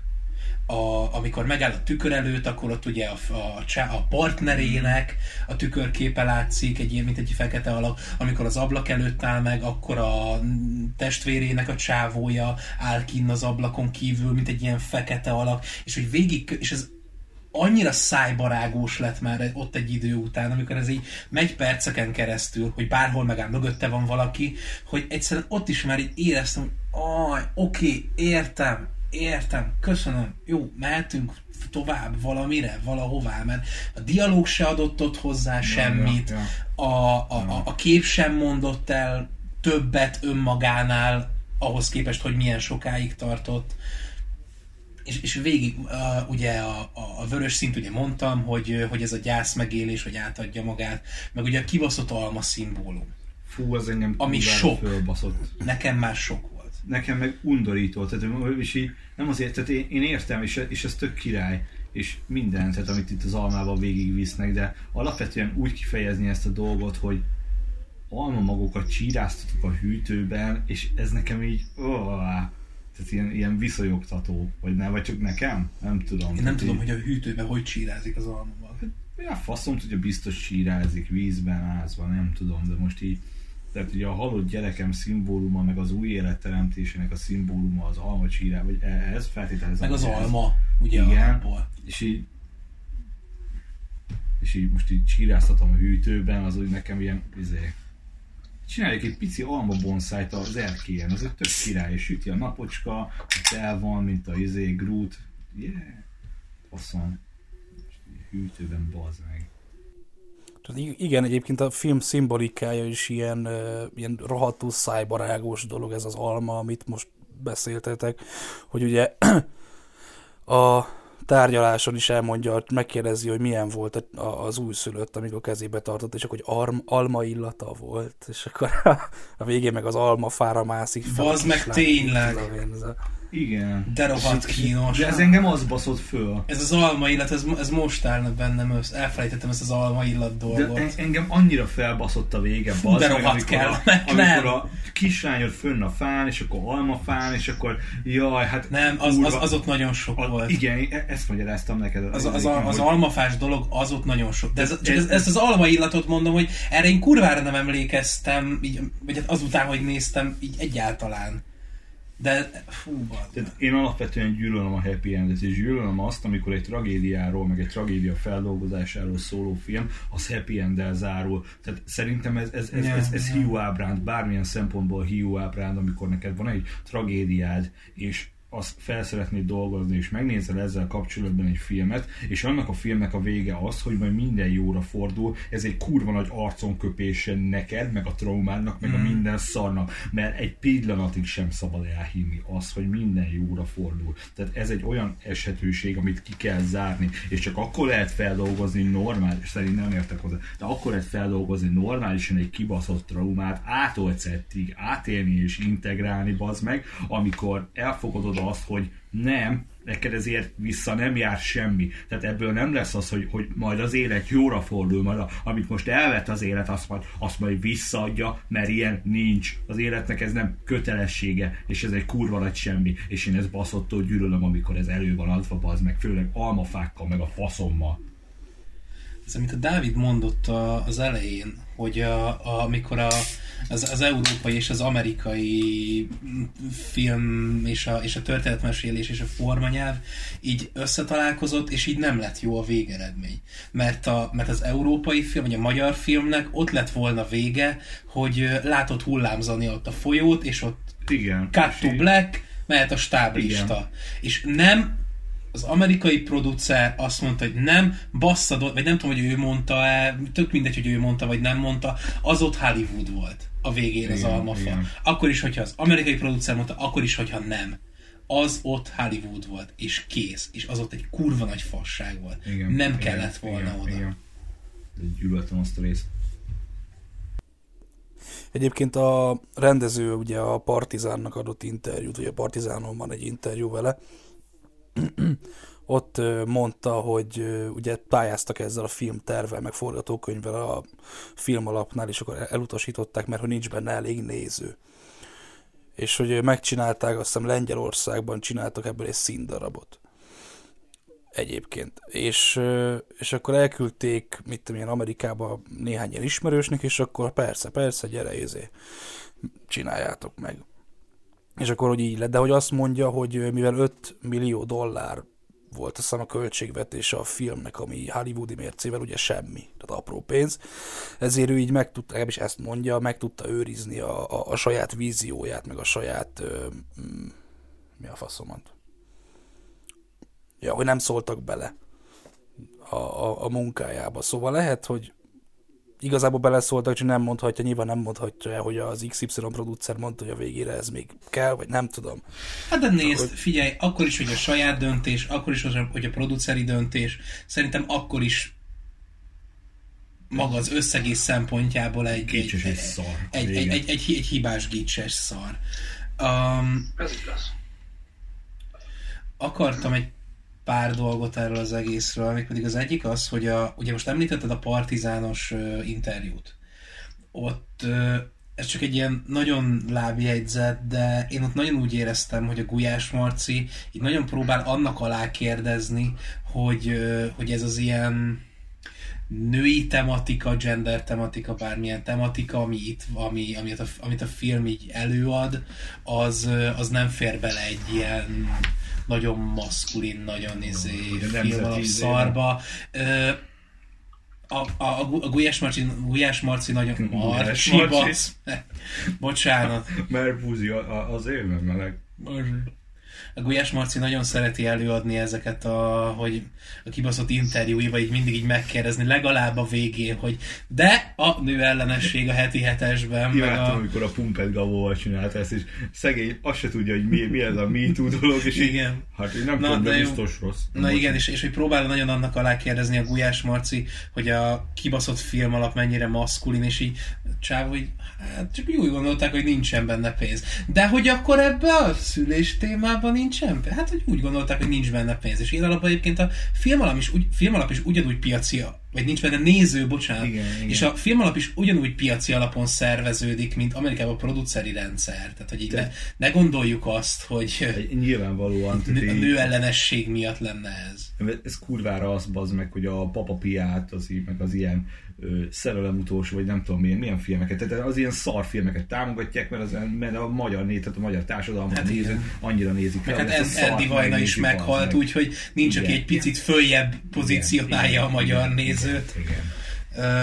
A, amikor megáll a tükör előtt, akkor ott ugye a, a, a partnerének a tükörképe látszik, egy ilyen, mint egy fekete alak. Amikor az ablak előtt áll meg, akkor a testvérének a csávója áll kinn az ablakon kívül, mint egy ilyen fekete alak, és hogy végig, és ez annyira szájbarágós lett már ott egy idő után, amikor ez így megy perceken keresztül, hogy bárhol megáll, mögötte van valaki, hogy egyszerűen ott is már így éreztem, hogy aj, oké, értem, értem, köszönöm, jó, mehetünk tovább valamire, valahová, mert a dialóg se adott ott hozzá semmit, ja. A, a, a, a kép sem mondott el többet önmagánál, ahhoz képest, hogy milyen sokáig tartott és, és végig uh, ugye a, a, a vörös szint, ugye mondtam, hogy, hogy ez a gyász megélés, hogy átadja magát, meg ugye a kibaszott alma szimbólum. Fú, az engem Ami sok. fölbaszott. Nekem már sok volt. nekem meg undorító, tehát és így, nem azért, tehát én, én értem, és, és ez tök király, és minden, tehát amit itt az almában végigvisznek, de alapvetően úgy kifejezni ezt a dolgot, hogy alma magokat csíráztatok a hűtőben, és ez nekem így, oh, tehát ilyen, ilyen viszonyogtató, vagy ne, vagy csak nekem? Nem tudom. Én nem tudom, így, hogy a hűtőben hogy csirázik az almaval. Ja, faszom tudja, biztos sírázik vízben, ázban, nem tudom, de most így tehát ugye a halott gyerekem szimbóluma, meg az új élet teremtésének a szimbóluma az alma csírá, vagy e- ez feltételezem. Meg az ez- alma, ugye Igen. alapból. És így és így most így csíráztatom a hűtőben, az úgy nekem ilyen, izé, csináljuk egy pici alma bonszájt az erkélyen, az egy tök király, és süti a napocska, ott el van, mint a izé, Groot, yeah, faszom, hűtőben bazd meg. Tehát igen, egyébként a film szimbolikája is ilyen, ilyen rohadtul szájbarágos dolog, ez az alma, amit most beszéltetek, hogy ugye *clears throat* a tárgyaláson is elmondja, megkérdezi, hogy milyen volt a- a- az újszülött, amikor kezébe tartott, és akkor hogy arm, alma illata volt, és akkor a végén meg az alma fára mászik. fel a Bazd meg, tényleg. Tudom én, ez a- Igen. De rohadt kínos. De ez engem az baszott föl. Ez az alma illat, ez, ez most állna bennem össze. Elfelejtettem ezt az alma illat De dolgot. en- engem annyira felbaszott a vége, bazd de rohadt amikor, a, kellemetlen. amikor a kislányod fönn a fán, és akkor almafán, és akkor jaj, hát Nem, az, az, kurva- az ott nagyon sok a, volt. Igen, e- ezt magyaráztam neked. Az, az, a, az almafás dolog az ott nagyon sok. De ez, csak Ez- ez, ezt az alma illatot mondom, hogy erre én kurvára nem emlékeztem, így, vagy hát azután, hogy néztem, így egyáltalán. De fú. Tehát én alapvetően gyűlölöm a happy endet, és gyűlölöm azt, amikor egy tragédiáról, meg egy tragédia feldolgozásáról szóló film, az happy enddel zárul. Tehát szerintem ez, ez, ez, Ja, ez, ez ja. hiú ábránd, bármilyen szempontból hiú ábránd, amikor neked van egy tragédiád, és azt fel szeretnéd dolgozni, és megnézel ezzel kapcsolatban egy filmet, és annak a filmnek a vége az, hogy majd minden jóra fordul, ez egy kurva nagy arconköpésen neked, meg a traumának, meg mm. a minden szarnak, mert egy pillanatig sem szabad elhinni az, hogy minden jóra fordul. Tehát ez egy olyan eshetőség, amit ki kell zárni, és csak akkor lehet feldolgozni normális, szerint nem értek hozzá, de akkor lehet feldolgozni normálisan egy kibaszott traumát, átolcettig, átélni és integrálni, bazd meg, amikor elfogadod azt, hogy nem, neked ezért vissza nem jár semmi. Tehát ebből nem lesz az, hogy, hogy majd az élet jóra fordul, majd a, amit most elvett az élet, azt majd, azt majd visszaadja, mert ilyen nincs. Az életnek ez nem kötelessége, és ez egy kurva nagy semmi, és én ezt baszottól gyűlölöm, amikor ez elő van adva, az meg főleg almafákkal, meg a faszommal. Ez, amit a Dávid mondott az elején, hogy a, a, amikor a, az, az európai és az amerikai film és a, és a történetmesélés és a formanyelv így összetalálkozott, és így nem lett jó a végeredmény. Mert, a, mert az európai film, vagy a magyar filmnek ott lett volna vége, hogy látott hullámzani ott a folyót, és ott Igen. cut to black, mehet a stáblista. Igen. És nem az amerikai producer azt mondta, hogy nem, basszad, vagy nem tudom, hogy ő mondta -e, tök mindegy, hogy ő mondta, vagy nem mondta, az ott Hollywood volt a végén igen, az almafa. Igen. Akkor is, hogyha az amerikai producer mondta, akkor is, hogyha nem. Az ott Hollywood volt, és kész. És az ott egy kurva nagy fasság volt. Igen, nem igen, kellett volna igen, oda. Igen. Gyűlöltem azt a részt. Egyébként a rendező ugye a Partizánnak adott interjút, ugye a Partizánon van egy interjú vele, *clears throat* ott mondta, hogy ugye pályáztak ezzel a filmtervel, meg forgatókönyvvel a film alapnál, és akkor elutasították, mert hogy nincs benne elég néző. És hogy megcsinálták, azt hiszem Lengyelországban csináltak ebből egy színdarabot. Egyébként. És, és akkor elküldték, mit tudom én, Amerikába néhány ilyen ismerősnek, és akkor persze, persze, gyere, izé, csináljátok meg. És akkor, hogy így lett, de hogy azt mondja, hogy mivel 5 millió dollár volt a a költségvetése a filmnek, ami hollywoodi mércével ugye semmi, tehát apró pénz, ezért ő így meg tudta, legalábbis ezt mondja, meg tudta őrizni a, a, a saját vízióját, meg a saját ö, mm, mi a faszomat? Ja, hogy nem szóltak bele a, a, a munkájába. Szóval lehet, hogy igazából beleszóltak, hogy nem mondhatja, nyilván nem mondhatja, hogy az XY producer mondta, hogy a végére ez még kell, vagy nem tudom. Hát de nézd, akkor... figyelj, akkor is, hogy a saját döntés, akkor is, hogy a produceri döntés, szerintem akkor is maga az összegész szempontjából egy, egy, egy, szar, egy, egy, egy, egy, egy, hibás gicses szar. Um, Ez igaz. Akartam egy pár dolgot erről az egészről, még pedig az egyik az, hogy a, ugye most említetted a partizános interjút. Ott ez csak egy ilyen nagyon lábjegyzet, de én ott nagyon úgy éreztem, hogy a Gulyás Marci így nagyon próbál annak alá kérdezni, hogy, hogy ez az ilyen női tematika, gender tematika, bármilyen tematika, ami itt, ami, amit, a, amit a film így előad, az, az nem fér bele egy ilyen nagyon maszkulin, nagyon izé, film szarba. A, a, a, a Gulyás Marci, Gulyás Marci nagyon... Marci. *laughs* Bocsánat. Mert Búzi az élve meleg. A Gulyás Marci nagyon szereti előadni ezeket a, hogy a kibaszott interjúiba így mindig így megkérdezni, legalább a végén, hogy de a nő ellenesség a heti hetesben. Imádtam, a... amikor a Pumpet Gavóval csinálta ezt, és szegény azt se tudja, hogy mi, mi ez a MeToo dolog, és igen. Így, hát én nem Na, tudom, de biztos rossz. Na igen, és, és hogy próbál nagyon annak alá kérdezni a Gulyás Marci, hogy a kibaszott film alap mennyire maszkulin, és így csávó, hogy hát csak úgy gondolták, hogy nincsen benne pénz. De hogy akkor ebbe a szülés témában nincsen? Hát, hogy úgy gondolták, hogy nincs benne pénz. És én alapban egyébként a film alap is, úgy, film alap is ugyanúgy piaci, vagy nincs benne néző, bocsánat. Igen, igen. És a film alap is ugyanúgy piaci alapon szerveződik, mint Amerikában a produceri rendszer. Tehát, hogy így ne, ne, gondoljuk azt, hogy nyilvánvalóan *laughs* nő, a nő ellenesség miatt lenne ez. Ez kurvára az bazd meg, hogy a Papa Piát, az, meg az ilyen szerelem utolsó, vagy nem tudom milyen, milyen filmeket, tehát az ilyen szar filmeket támogatják, mert, az, mert a magyar néz, tehát a magyar társadalmat hát néző, annyira nézik fel. Hát ez Eddie Vajna is meghalt, meg. úgyhogy nincs, igen. aki egy picit följebb pozícionálja igen, a magyar igen, nézőt. Igen, igen.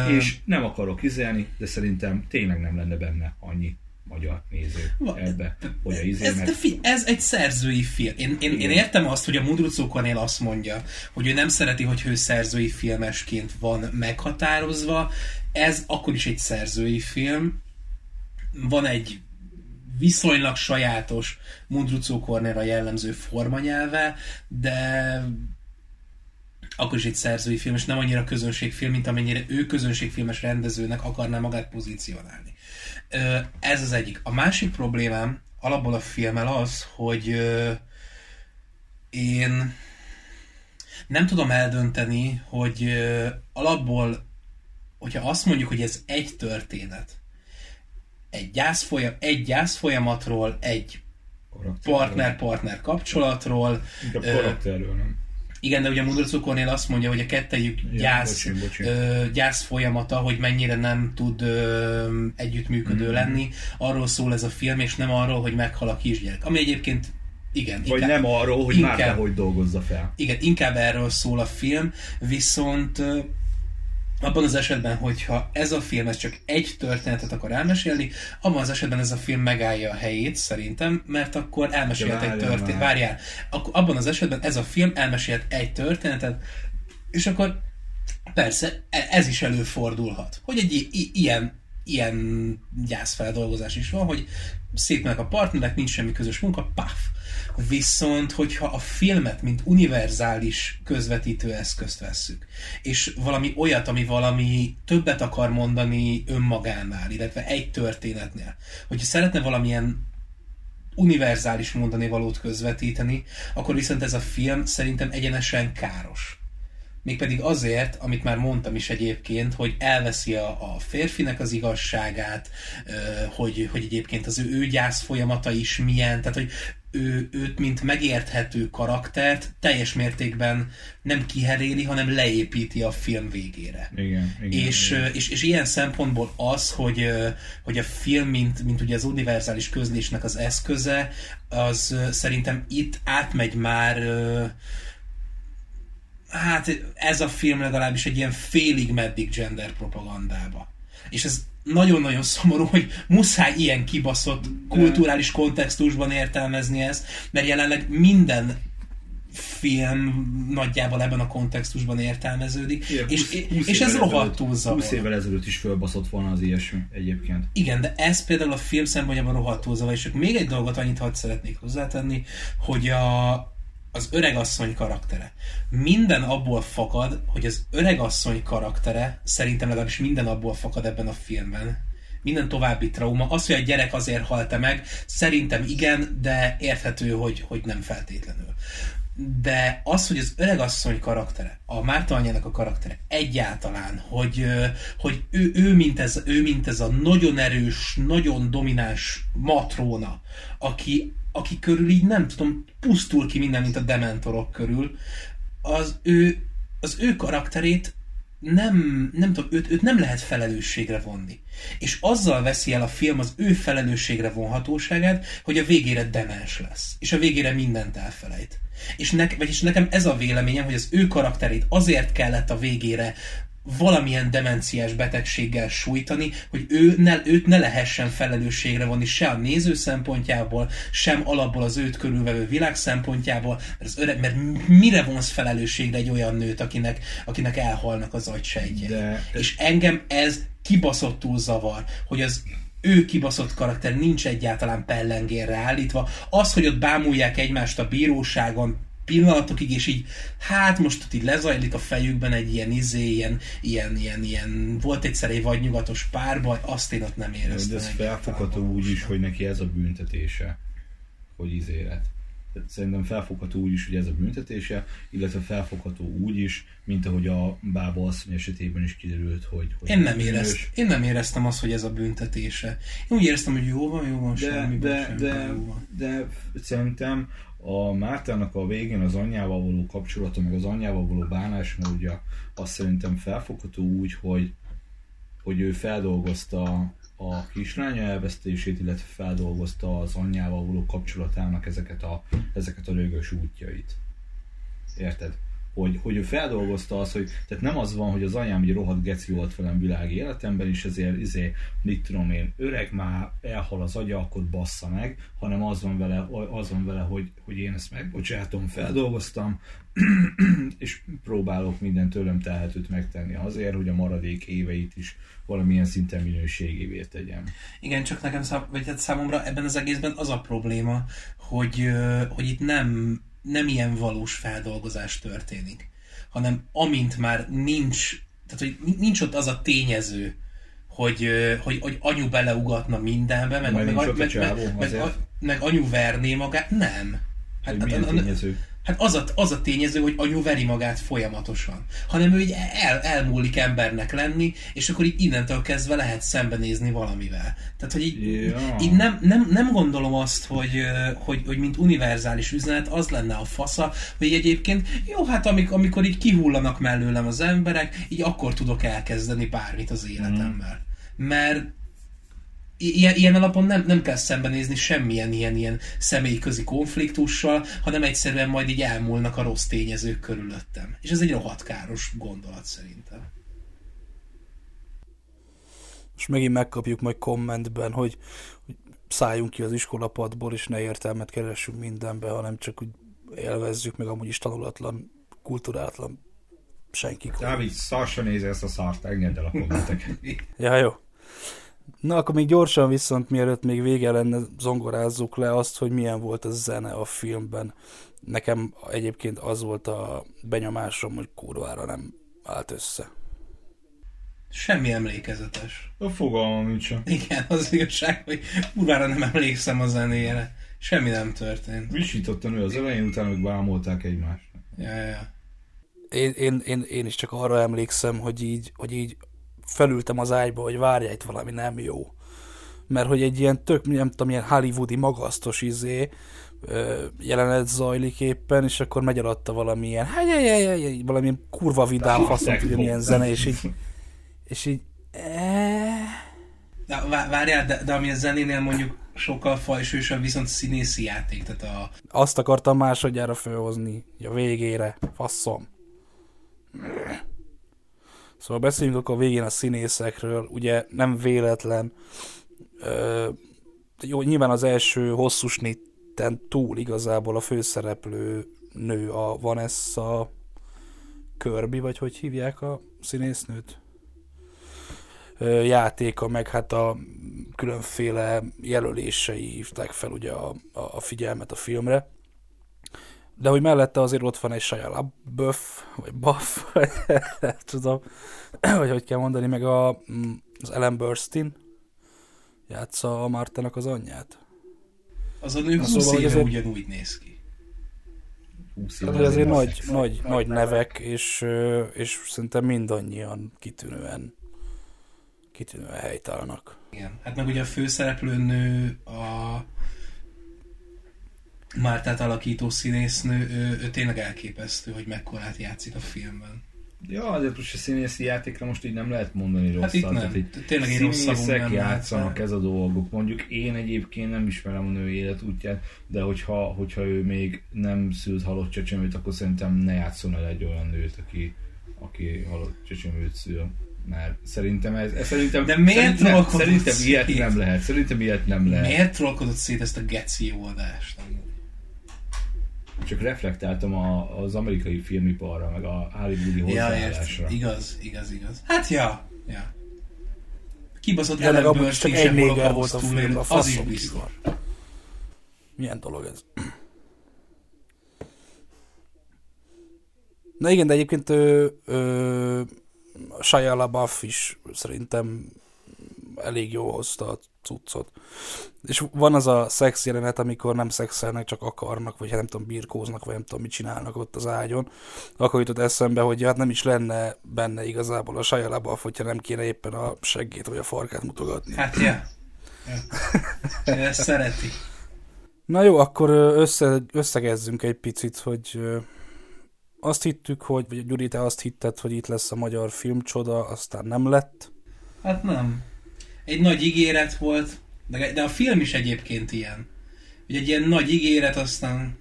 Uh, és nem akarok izelni, de szerintem tényleg nem lenne benne annyi magyar néző Va- ebbe, hogy a izé Ez, de fi, ez egy szerzői film. Én, én, én értem azt, hogy a Mudrucó Kornél azt mondja, hogy ő nem szereti, hogy ő szerzői filmesként van meghatározva. Ez akkor is egy szerzői film. Van egy viszonylag sajátos Mundrucó Kornéra jellemző formanyelve, de akkor is egy szerzői film, és nem annyira közönségfilm, mint amennyire ő közönségfilmes rendezőnek akarná magát pozícionálni. Ez az egyik. A másik problémám alapból a filmmel az, hogy én nem tudom eldönteni, hogy alapból, hogyha azt mondjuk, hogy ez egy történet, egy gyász, folyam, egy gyász folyamatról, egy partner-partner kapcsolatról, Inkább karakterről, nem? Igen, de ugye a Mudrocó Kornél azt mondja, hogy a kettejük Ja, gyász, bocsi, bocsi. Ö, gyász folyamata, hogy mennyire nem tud ö, együttműködő Mhm. lenni. Arról szól ez a film, és nem arról, hogy meghal a kisgyerek. Ami egyébként igen, Vagy inkább, nem arról, hogy inkább- Márta hogy dolgozza fel. igen, inkább erről szól a film, viszont abban az esetben, hogyha ez a film ez csak egy történetet akar elmesélni, abban az esetben ez a film megállja a helyét szerintem, mert akkor elmesélt De egy történetet. Várjál, akkor abban az esetben ez a film elmesélt egy történetet, és akkor persze e- ez is előfordulhat, hogy egy i- i- ilyen ilyen gyászfeldolgozás is van, hogy szépnek a partnerek, nincs semmi közös munka, paf. Viszont, hogyha a filmet, mint univerzális közvetítő eszközt vesszük, és valami olyat, ami valami többet akar mondani önmagánál, illetve egy történetnél, hogyha szeretne valamilyen univerzális mondani valót közvetíteni, akkor viszont ez a film szerintem egyenesen káros. Mégpedig azért, amit már mondtam is egyébként, hogy elveszi a, a férfinek az igazságát, hogy, hogy egyébként az ő, ő gyász folyamata is milyen, tehát hogy ő, őt, mint megérthető karaktert teljes mértékben nem kiheréli, hanem leépíti a film végére. Igen, igen. És, igen. és, és ilyen szempontból az, hogy, hogy a film, mint, mint ugye az univerzális közlésnek az eszköze, az szerintem itt átmegy már hát ez a film legalábbis egy ilyen félig meddig gender propagandába. És ez nagyon-nagyon szomorú, hogy muszáj ilyen kibaszott kulturális kontextusban értelmezni ezt, mert jelenleg minden film nagyjából ebben a kontextusban értelmeződik, Igen, és, 20 20 és ez rohadtul zavar. 20 évvel ezelőtt is fölbaszott volna az ilyesmi egyébként. Igen, de ez például a film szempontjában rohadtul zavar, és még egy dolgot annyit hadd szeretnék hozzátenni, hogy a, az öregasszony karaktere. Minden abból fakad, hogy az öregasszony karaktere, szerintem legalábbis minden abból fakad ebben a filmben, minden további trauma. Az, hogy a gyerek azért halt meg, szerintem igen, de érthető, hogy, hogy nem feltétlenül. De az, hogy az öregasszony karaktere, a Márta anyjának a karaktere egyáltalán, hogy, hogy ő, ő, mint ez, ő mint ez a nagyon erős, nagyon domináns matróna, aki, aki körül így nem tudom, pusztul ki minden, mint a dementorok körül, az ő, az ő karakterét nem, nem tudom, őt, őt nem lehet felelősségre vonni. És azzal veszi el a film az ő felelősségre vonhatóságát, hogy a végére demens lesz. És a végére mindent elfelejt. És, ne, vagyis nekem ez a véleményem, hogy az ő karakterét azért kellett a végére valamilyen demenciás betegséggel sújtani, hogy ő ne, őt ne lehessen felelősségre vonni se a néző szempontjából, sem alapból az őt körülvevő világ szempontjából, mert, az öreg, mert mire vonsz felelősségre egy olyan nőt, akinek, akinek elhalnak az agysejtjei. De- És engem ez kibaszottul zavar, hogy az ő kibaszott karakter nincs egyáltalán pellengérre állítva. Az, hogy ott bámulják egymást a bíróságon pillanatokig, és így, hát most ott így lezajlik a fejükben egy ilyen izé, ilyen, ilyen, ilyen, ilyen volt egyszer egy vadnyugatos párbaj, azt én ott nem éreztem. De ez felfogható úgy is, hogy neki ez a büntetése, hogy izélet. Szerintem felfogható úgy is, hogy ez a büntetése, illetve felfogható úgy is, mint ahogy a bába asszony esetében is kiderült, hogy... hogy Én nem, éreztem, én nem éreztem azt, hogy ez a büntetése. Én úgy éreztem, hogy jó van, jó van, De, semmi de, semmi de, baj, jó van. de szerintem a Mártának a végén az anyjával való kapcsolata, meg az anyjával való bánásmódja, azt szerintem felfogható úgy, hogy, hogy ő feldolgozta a kislánya elvesztését, illetve feldolgozta az anyjával való kapcsolatának ezeket a, ezeket a rögös útjait. Érted? Hogy, hogy ő feldolgozta azt, hogy tehát nem az van, hogy az anyám egy rohadt geci volt velem világi életemben, és ezért izé, mit tudom én, öreg már elhal az agya, akkor bassza meg, hanem az van vele, az van vele hogy, hogy én ezt megbocsátom, feldolgoztam, *clears throat* és próbálok minden tőlem telhetőt megtenni azért, hogy a maradék éveit is valamilyen szinten minőségévé tegyem. Igen, csak nekem szám, vagy hát számomra ebben az egészben az a probléma, hogy, hogy itt nem, nem ilyen valós feldolgozás történik, hanem amint már nincs, tehát hogy nincs ott az a tényező, hogy, hogy, hogy anyu beleugatna mindenbe, meg, Majd meg, meg, meg, meg, meg, anyu verné magát, nem. Hogy Hát, milyen hát, tényező? Hát az a, az a tényező, hogy anyu veri magát folyamatosan. Hanem ő így el, elmúlik embernek lenni, és akkor így innentől kezdve lehet szembenézni valamivel. Tehát, hogy így, Ja. így nem, nem, nem gondolom azt, hogy, hogy, hogy mint univerzális üzenet az lenne a fasza, hogy egyébként jó, hát amik, amikor így kihullanak mellőlem az emberek, így akkor tudok elkezdeni bármit az életemmel. Mert ilyen, ilyen alapon nem, nem kell szembenézni semmilyen ilyen, ilyen személyközi konfliktussal, hanem egyszerűen majd így elmúlnak a rossz tényezők körülöttem. És ez egy rohadt káros gondolat szerintem. És megint megkapjuk majd kommentben, hogy, hogy szálljunk ki az iskolapadból, és ne értelmet keressünk mindenbe, hanem csak úgy élvezzük, meg amúgy is tanulatlan, kulturátlan senki. Dávid, szarsa nézi ezt a szart, engedd el a kommenteket. Ja, jó. Na, akkor még gyorsan viszont, mielőtt még vége lenne, zongorázzuk le azt, hogy milyen volt a zene a filmben. Nekem egyébként az volt a benyomásom, hogy kurvára nem állt össze. Semmi emlékezetes. A fogalmam nincs. Igen, az igazság, hogy kurvára nem emlékszem a zenéjére. Semmi nem történt. Visított a nő az elején, utána meg bámolták egymást. Ja, ja, ja. Én, én, én, én is csak arra emlékszem, hogy így, hogy így felültem az ágyba, hogy várja itt valami nem jó. Mert hogy egy ilyen tök, nem tudom, ilyen hollywoodi magasztos izé jelenet zajlik éppen, és akkor megy alatta valamilyen, valamilyen kurva vidám faszom, tudja milyen zene, és így, és így, De, vá- várjál, de, de ami a zenénél mondjuk sokkal fajsősebb, viszont színészi játék, tehát a, azt akartam másodjára fölhozni, a végére, faszom. Szóval beszéljünk akkor végén a színészekről, ugye nem véletlen, ö, jó, nyilván az első hosszú snitten túl igazából a főszereplő nő a Vanessa Kirby, vagy hogy hívják a színésznőt? Ö, játéka, meg hát a különféle jelölései hívták fel ugye a, a figyelmet a filmre. De hogy mellette azért ott van egy Shia LaBeouf, vagy Buff, *laughs* vagy nem tudom, *clears throat* vagy hogy kell mondani, meg a, mm, az Ellen Burstyn játsza a Martának az anyját. az a nő Na, 20 szóval, éve azért- ugyanúgy néz ki. 20 Tehát éve hogy azért azért nagy, nagy, nagy nevek, és, és szerintem mindannyian kitűnően kitűnően helytállnak. Igen. Hát meg ugye a főszereplő nő a Mártát alakító színésznő, ő, ő tényleg elképesztő, hogy mekkorát játszik a filmben. Ja, de most a színészi játékra most így nem lehet mondani rosszat. Hát itt nem. Tehát, így Tényleg színészek nem játszanak ez a dolgok. Mondjuk én egyébként nem ismerem a nő életútját, de hogyha, hogyha ő még nem szült halott csecsemőt, akkor szerintem ne játszon el egy olyan nőt, aki, aki halott csecsemőt szül. Mert szerintem ez, ez szerintem, De miért szerintem, szerintem ilyet szét? nem lehet. Szerintem ilyet nem lehet. Miért trollkodott szét ezt a geci jó adást? Csak reflektáltam a, az amerikai filmiparra, meg a hollywoodi Ja, hozzáállásra. értem. Igaz, igaz, igaz. Hát ja, ja. Kibaszott Ja, meg Ellen amúgy csak egy néger volt a túlélő, filmben, Az is biztos. Milyen dolog ez? *clears throat* Na igen, de egyébként ö, ö, Shia LaBeouf is szerintem elég jó hozta a cuccot. És van az a szex jelenet, amikor nem szexelnek, csak akarnak, vagy hát nem tudom, birkóznak, vagy nem tudom, mit csinálnak ott az ágyon. Akkor jutott eszembe, hogy hát nem is lenne benne igazából a LaBeouf, hogyha nem kéne éppen a seggét vagy a farkát mutogatni. Hát ja. ja. Ezt szereti. Na jó, akkor össze, összegezzünk egy picit, hogy azt hittük, hogy, vagy Gyuri, te azt hitted, hogy itt lesz a magyar filmcsoda, aztán nem lett. Hát nem. Egy nagy ígéret volt, de, de a film is egyébként ilyen. Hogy egy ilyen nagy ígéret, aztán...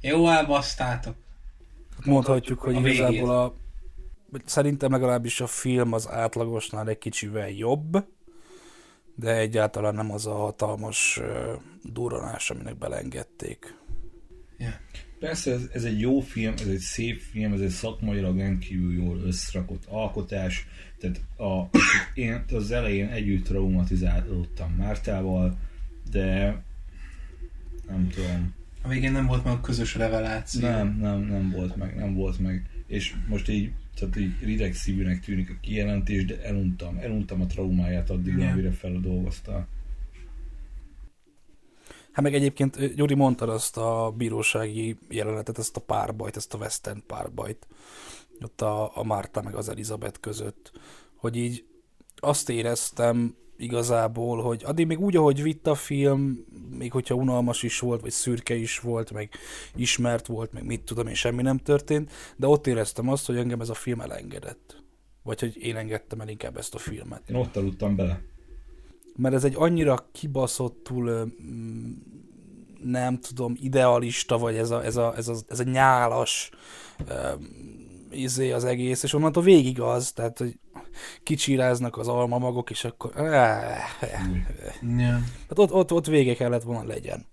Jó, elbasztátok. Mondhatjuk, hogy A igazából végét. a, szerintem legalábbis a film az átlagosnál egy kicsivel jobb, de egyáltalán nem az a hatalmas uh, durranás, aminek belengedték. Persze ez, ez egy jó film, ez egy szép film, ez egy szakmailag rendkívül jól összrakott alkotás, tehát a, én az elején együtt traumatizálódtam Mártával, de nem tudom, A végén nem volt meg a közös reveláció. nem, nem, nem volt meg, nem volt meg, és most így, tehát így rideg szívűnek tűnik a kijelentés, de eluntam, eluntam a traumáját addig, Igen. amire feldolgozta. Hát meg egyébként Gyuri mondta azt a bírósági jelenetet, ezt a párbajt, ezt a western párbajt, ott a, a Márta meg az Elizabeth között, hogy így azt éreztem igazából, hogy addig még úgy, ahogy vitt a film, még hogyha unalmas is volt, vagy szürke is volt, meg ismert volt, meg mit tudom én, semmi nem történt, de ott éreztem azt, hogy engem ez a film elengedett. Vagy hogy én engedtem el inkább ezt a filmet Én ott aludtam bele. mert ez egy annyira kibaszottul mm, nem tudom, idealista, vagy ez a, ez a, ez a, ez a nyálas izé az egész, és onnantól végig az, tehát, hogy kicsiráznak az almamagok, és akkor Ja. hát ott, ott, ott vége kellett volna legyen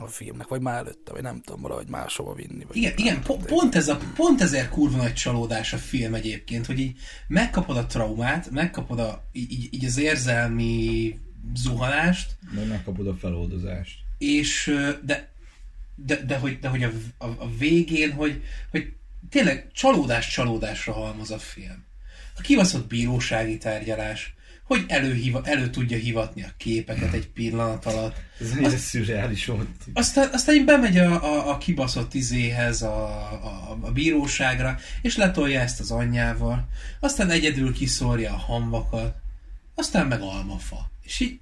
a filmnek, vagy már előtte, vagy nem tudom, valahogy máshova vinni. Vagy Igen, igen po- pont, ez a, pont ezért kurva nagy csalódás a film egyébként, hogy így megkapod a traumát, megkapod a, így, így- az érzelmi zuhanást, Meg megkapod a feloldozást. és de, de, de hogy, de hogy a, a, a végén, hogy, hogy tényleg csalódás csalódásra halmoz a film. A kibaszott bírósági tárgyalás, hogy előhiva, elő tudja hivatni a képeket egy pillanat alatt. Ez ennyire szürreális volt. Aztán, aztán így bemegy a, a, a kibaszott izéhez, a, a, a bíróságra, és letolja ezt az anyjával. Aztán egyedül kiszórja a hamvakat. Aztán meg almafa. És így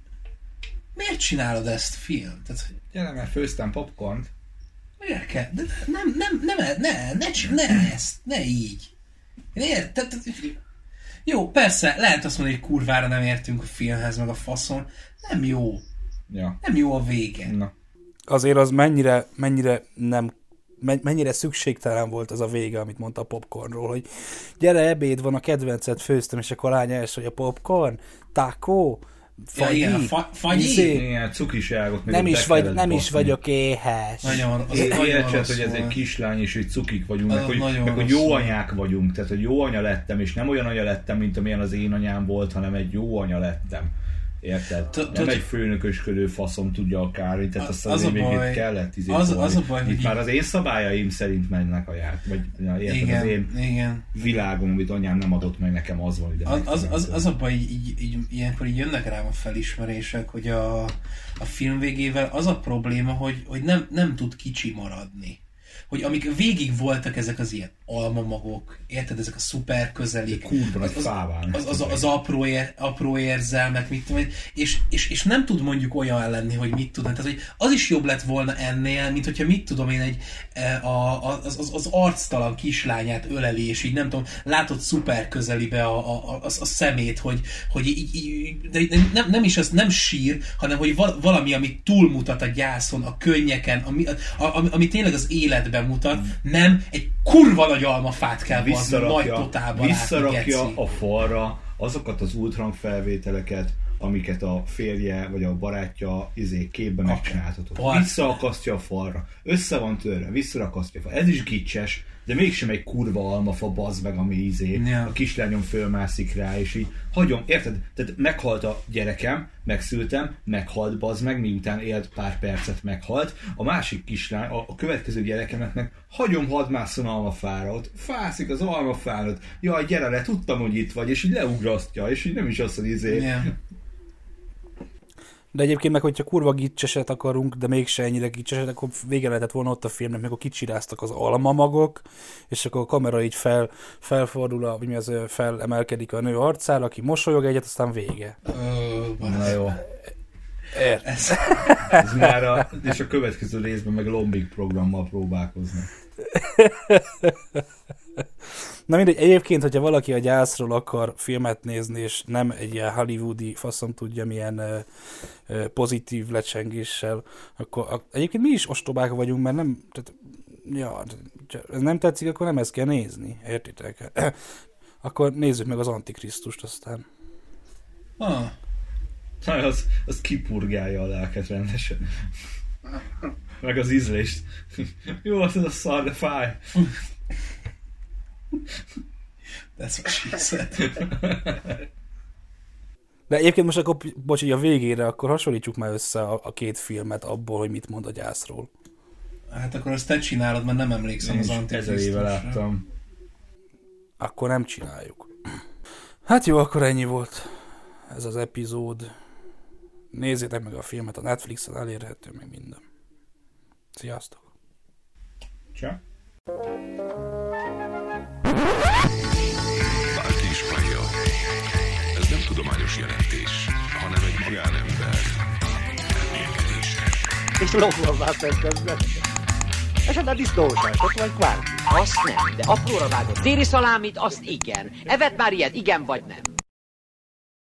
miért csinálod ezt film? Tehát, hogy Gyere, mert főztem popcornt. Miért kell? De nem, nem, nem, ne, ne, csin- ne ezt, ne így. Én ért, tehát, jó, persze, lehet azt mondani, hogy kurvára nem értünk a filmhez, meg a faszon. Nem jó. Ja. Nem jó a vége. Na. azért az mennyire, mennyire nem men- mennyire szükségtelen volt az a vége, amit mondta a popcornról, hogy gyere, ebéd van, a kedvencet főztem, és akkor a lány első, hogy a popcorn, taco, Ja, fagyi, igen, a fa- fagyi? izé, Ilyen cukiságot még nem is, vagy, nem is vagyok éhes. Nagyon, az É- nagyon Értsed, hogy ez egy kislány, és hogy cukik vagyunk, meg hogy, meg hogy jó anyák vagyunk, tehát hogy jó anya lettem, és nem olyan anya lettem, mint amilyen az én anyám volt, hanem egy jó anya lettem. Érted? Nem egy főnökösködő faszom tudja akár, tehát azt Az a még itt kellett izé az- az a baj, hogy már az én szabályaim szerint mennek a jár, vagy Igen, az én igen. világom, amit anyám nem adott meg nekem, az van ide. Az, az, az, a baj, így, ilyenkor így jönnek rám a felismerések, hogy a, a film végével az a probléma, hogy, hogy nem, nem tud kicsi maradni. Hogy amik végig voltak ezek az ilyen almamagok, érted, ezek a szuper közelik, Kurva az, válnak. az, az, az apró, ér, apró érzelmek, mit tudom és, és, és, nem tud mondjuk olyan lenni, hogy mit tudom, tehát hogy az is jobb lett volna ennél, mint hogyha mit tudom én, egy, e, a, az, az, az arctalan kislányát öleli, és így nem tudom, látod szuper közelibe a, a, a, a szemét, hogy, hogy így, így, de nem, nem is az, nem sír, hanem hogy val, valami, ami túlmutat a gyászon, a könnyeken, ami, a, ami, ami tényleg az életben mutat, nem egy kurva nagy almafát kell bazd, nagy visszarakja, totálban visszarakja látni, a falra azokat az ultrahangfelvételeket, amiket a férje vagy a barátja izé képbe megcsináltatott. Visszaakasztja a falra, össze van törve, visszarakasztja a falra. Ez is gicses, de mégsem egy kurva almafa bazd meg, ami izé, Ja. a kislányom fölmászik rá, és így hagyom, érted? Tehát meghalt a gyerekem, megszültem, meghalt bazd meg, miután élt pár percet meghalt. A másik kislány, a, a következő gyerekemet meg hagyom, hadd másszon almafára, ott fászik az almafán, ott, jaj, gyere le, tudtam, hogy itt vagy, és így leugrasztja, és így nem is azt, hogy izé, Igen. De egyébként meg, hogyha kurva gicseset akarunk, de mégse ennyire gicseset, akkor vége lehetett volna ott a filmnek, amikor kicsiráztak az almamagok, és akkor a kamera így fel, felfordul, a, vagy mi az, felemelkedik a nő arcára, aki mosolyog egyet, aztán vége. Ö, Na jó, Ért. ez, ez már a, és a következő részben meg lombik programmal próbálkozni. *laughs* Na mindegy, egyébként, hogyha valaki a gyászról akar filmet nézni, és nem egy ilyen hollywoodi faszom tudja milyen pozitív lecsengéssel, akkor a, egyébként mi is ostobák vagyunk, mert nem, tehát Ja, ez nem tetszik, akkor nem ezt kell nézni. Értitek? *clears throat* akkor nézzük meg az Antikrisztust aztán. Ah, az, az kipurgálja a lelket rendesen. Meg az ízlést. Jó, az a szar, de fáj. That's what she said. De egyébként most akkor, bocs, így a végére, akkor hasonlítsuk már össze a, a két filmet abból, hogy mit mond a gyászról. Hát akkor azt te csinálod, mert nem emlékszem Én az Antikrisztusra. éve láttam. Akkor nem csináljuk. Hát jó, akkor ennyi volt ez az epizód. Nézzétek meg a filmet, a Netflixen elérhető, meg minden. Sziasztok! Csak? Tudományos jelentés, hanem egy magánember elmélkedése. és lopva közben. Esetleg disznósát, ott van kvárti. Azt nem, de apróra vágott téli szalámit, azt igen. Evet már ilyet, igen vagy nem?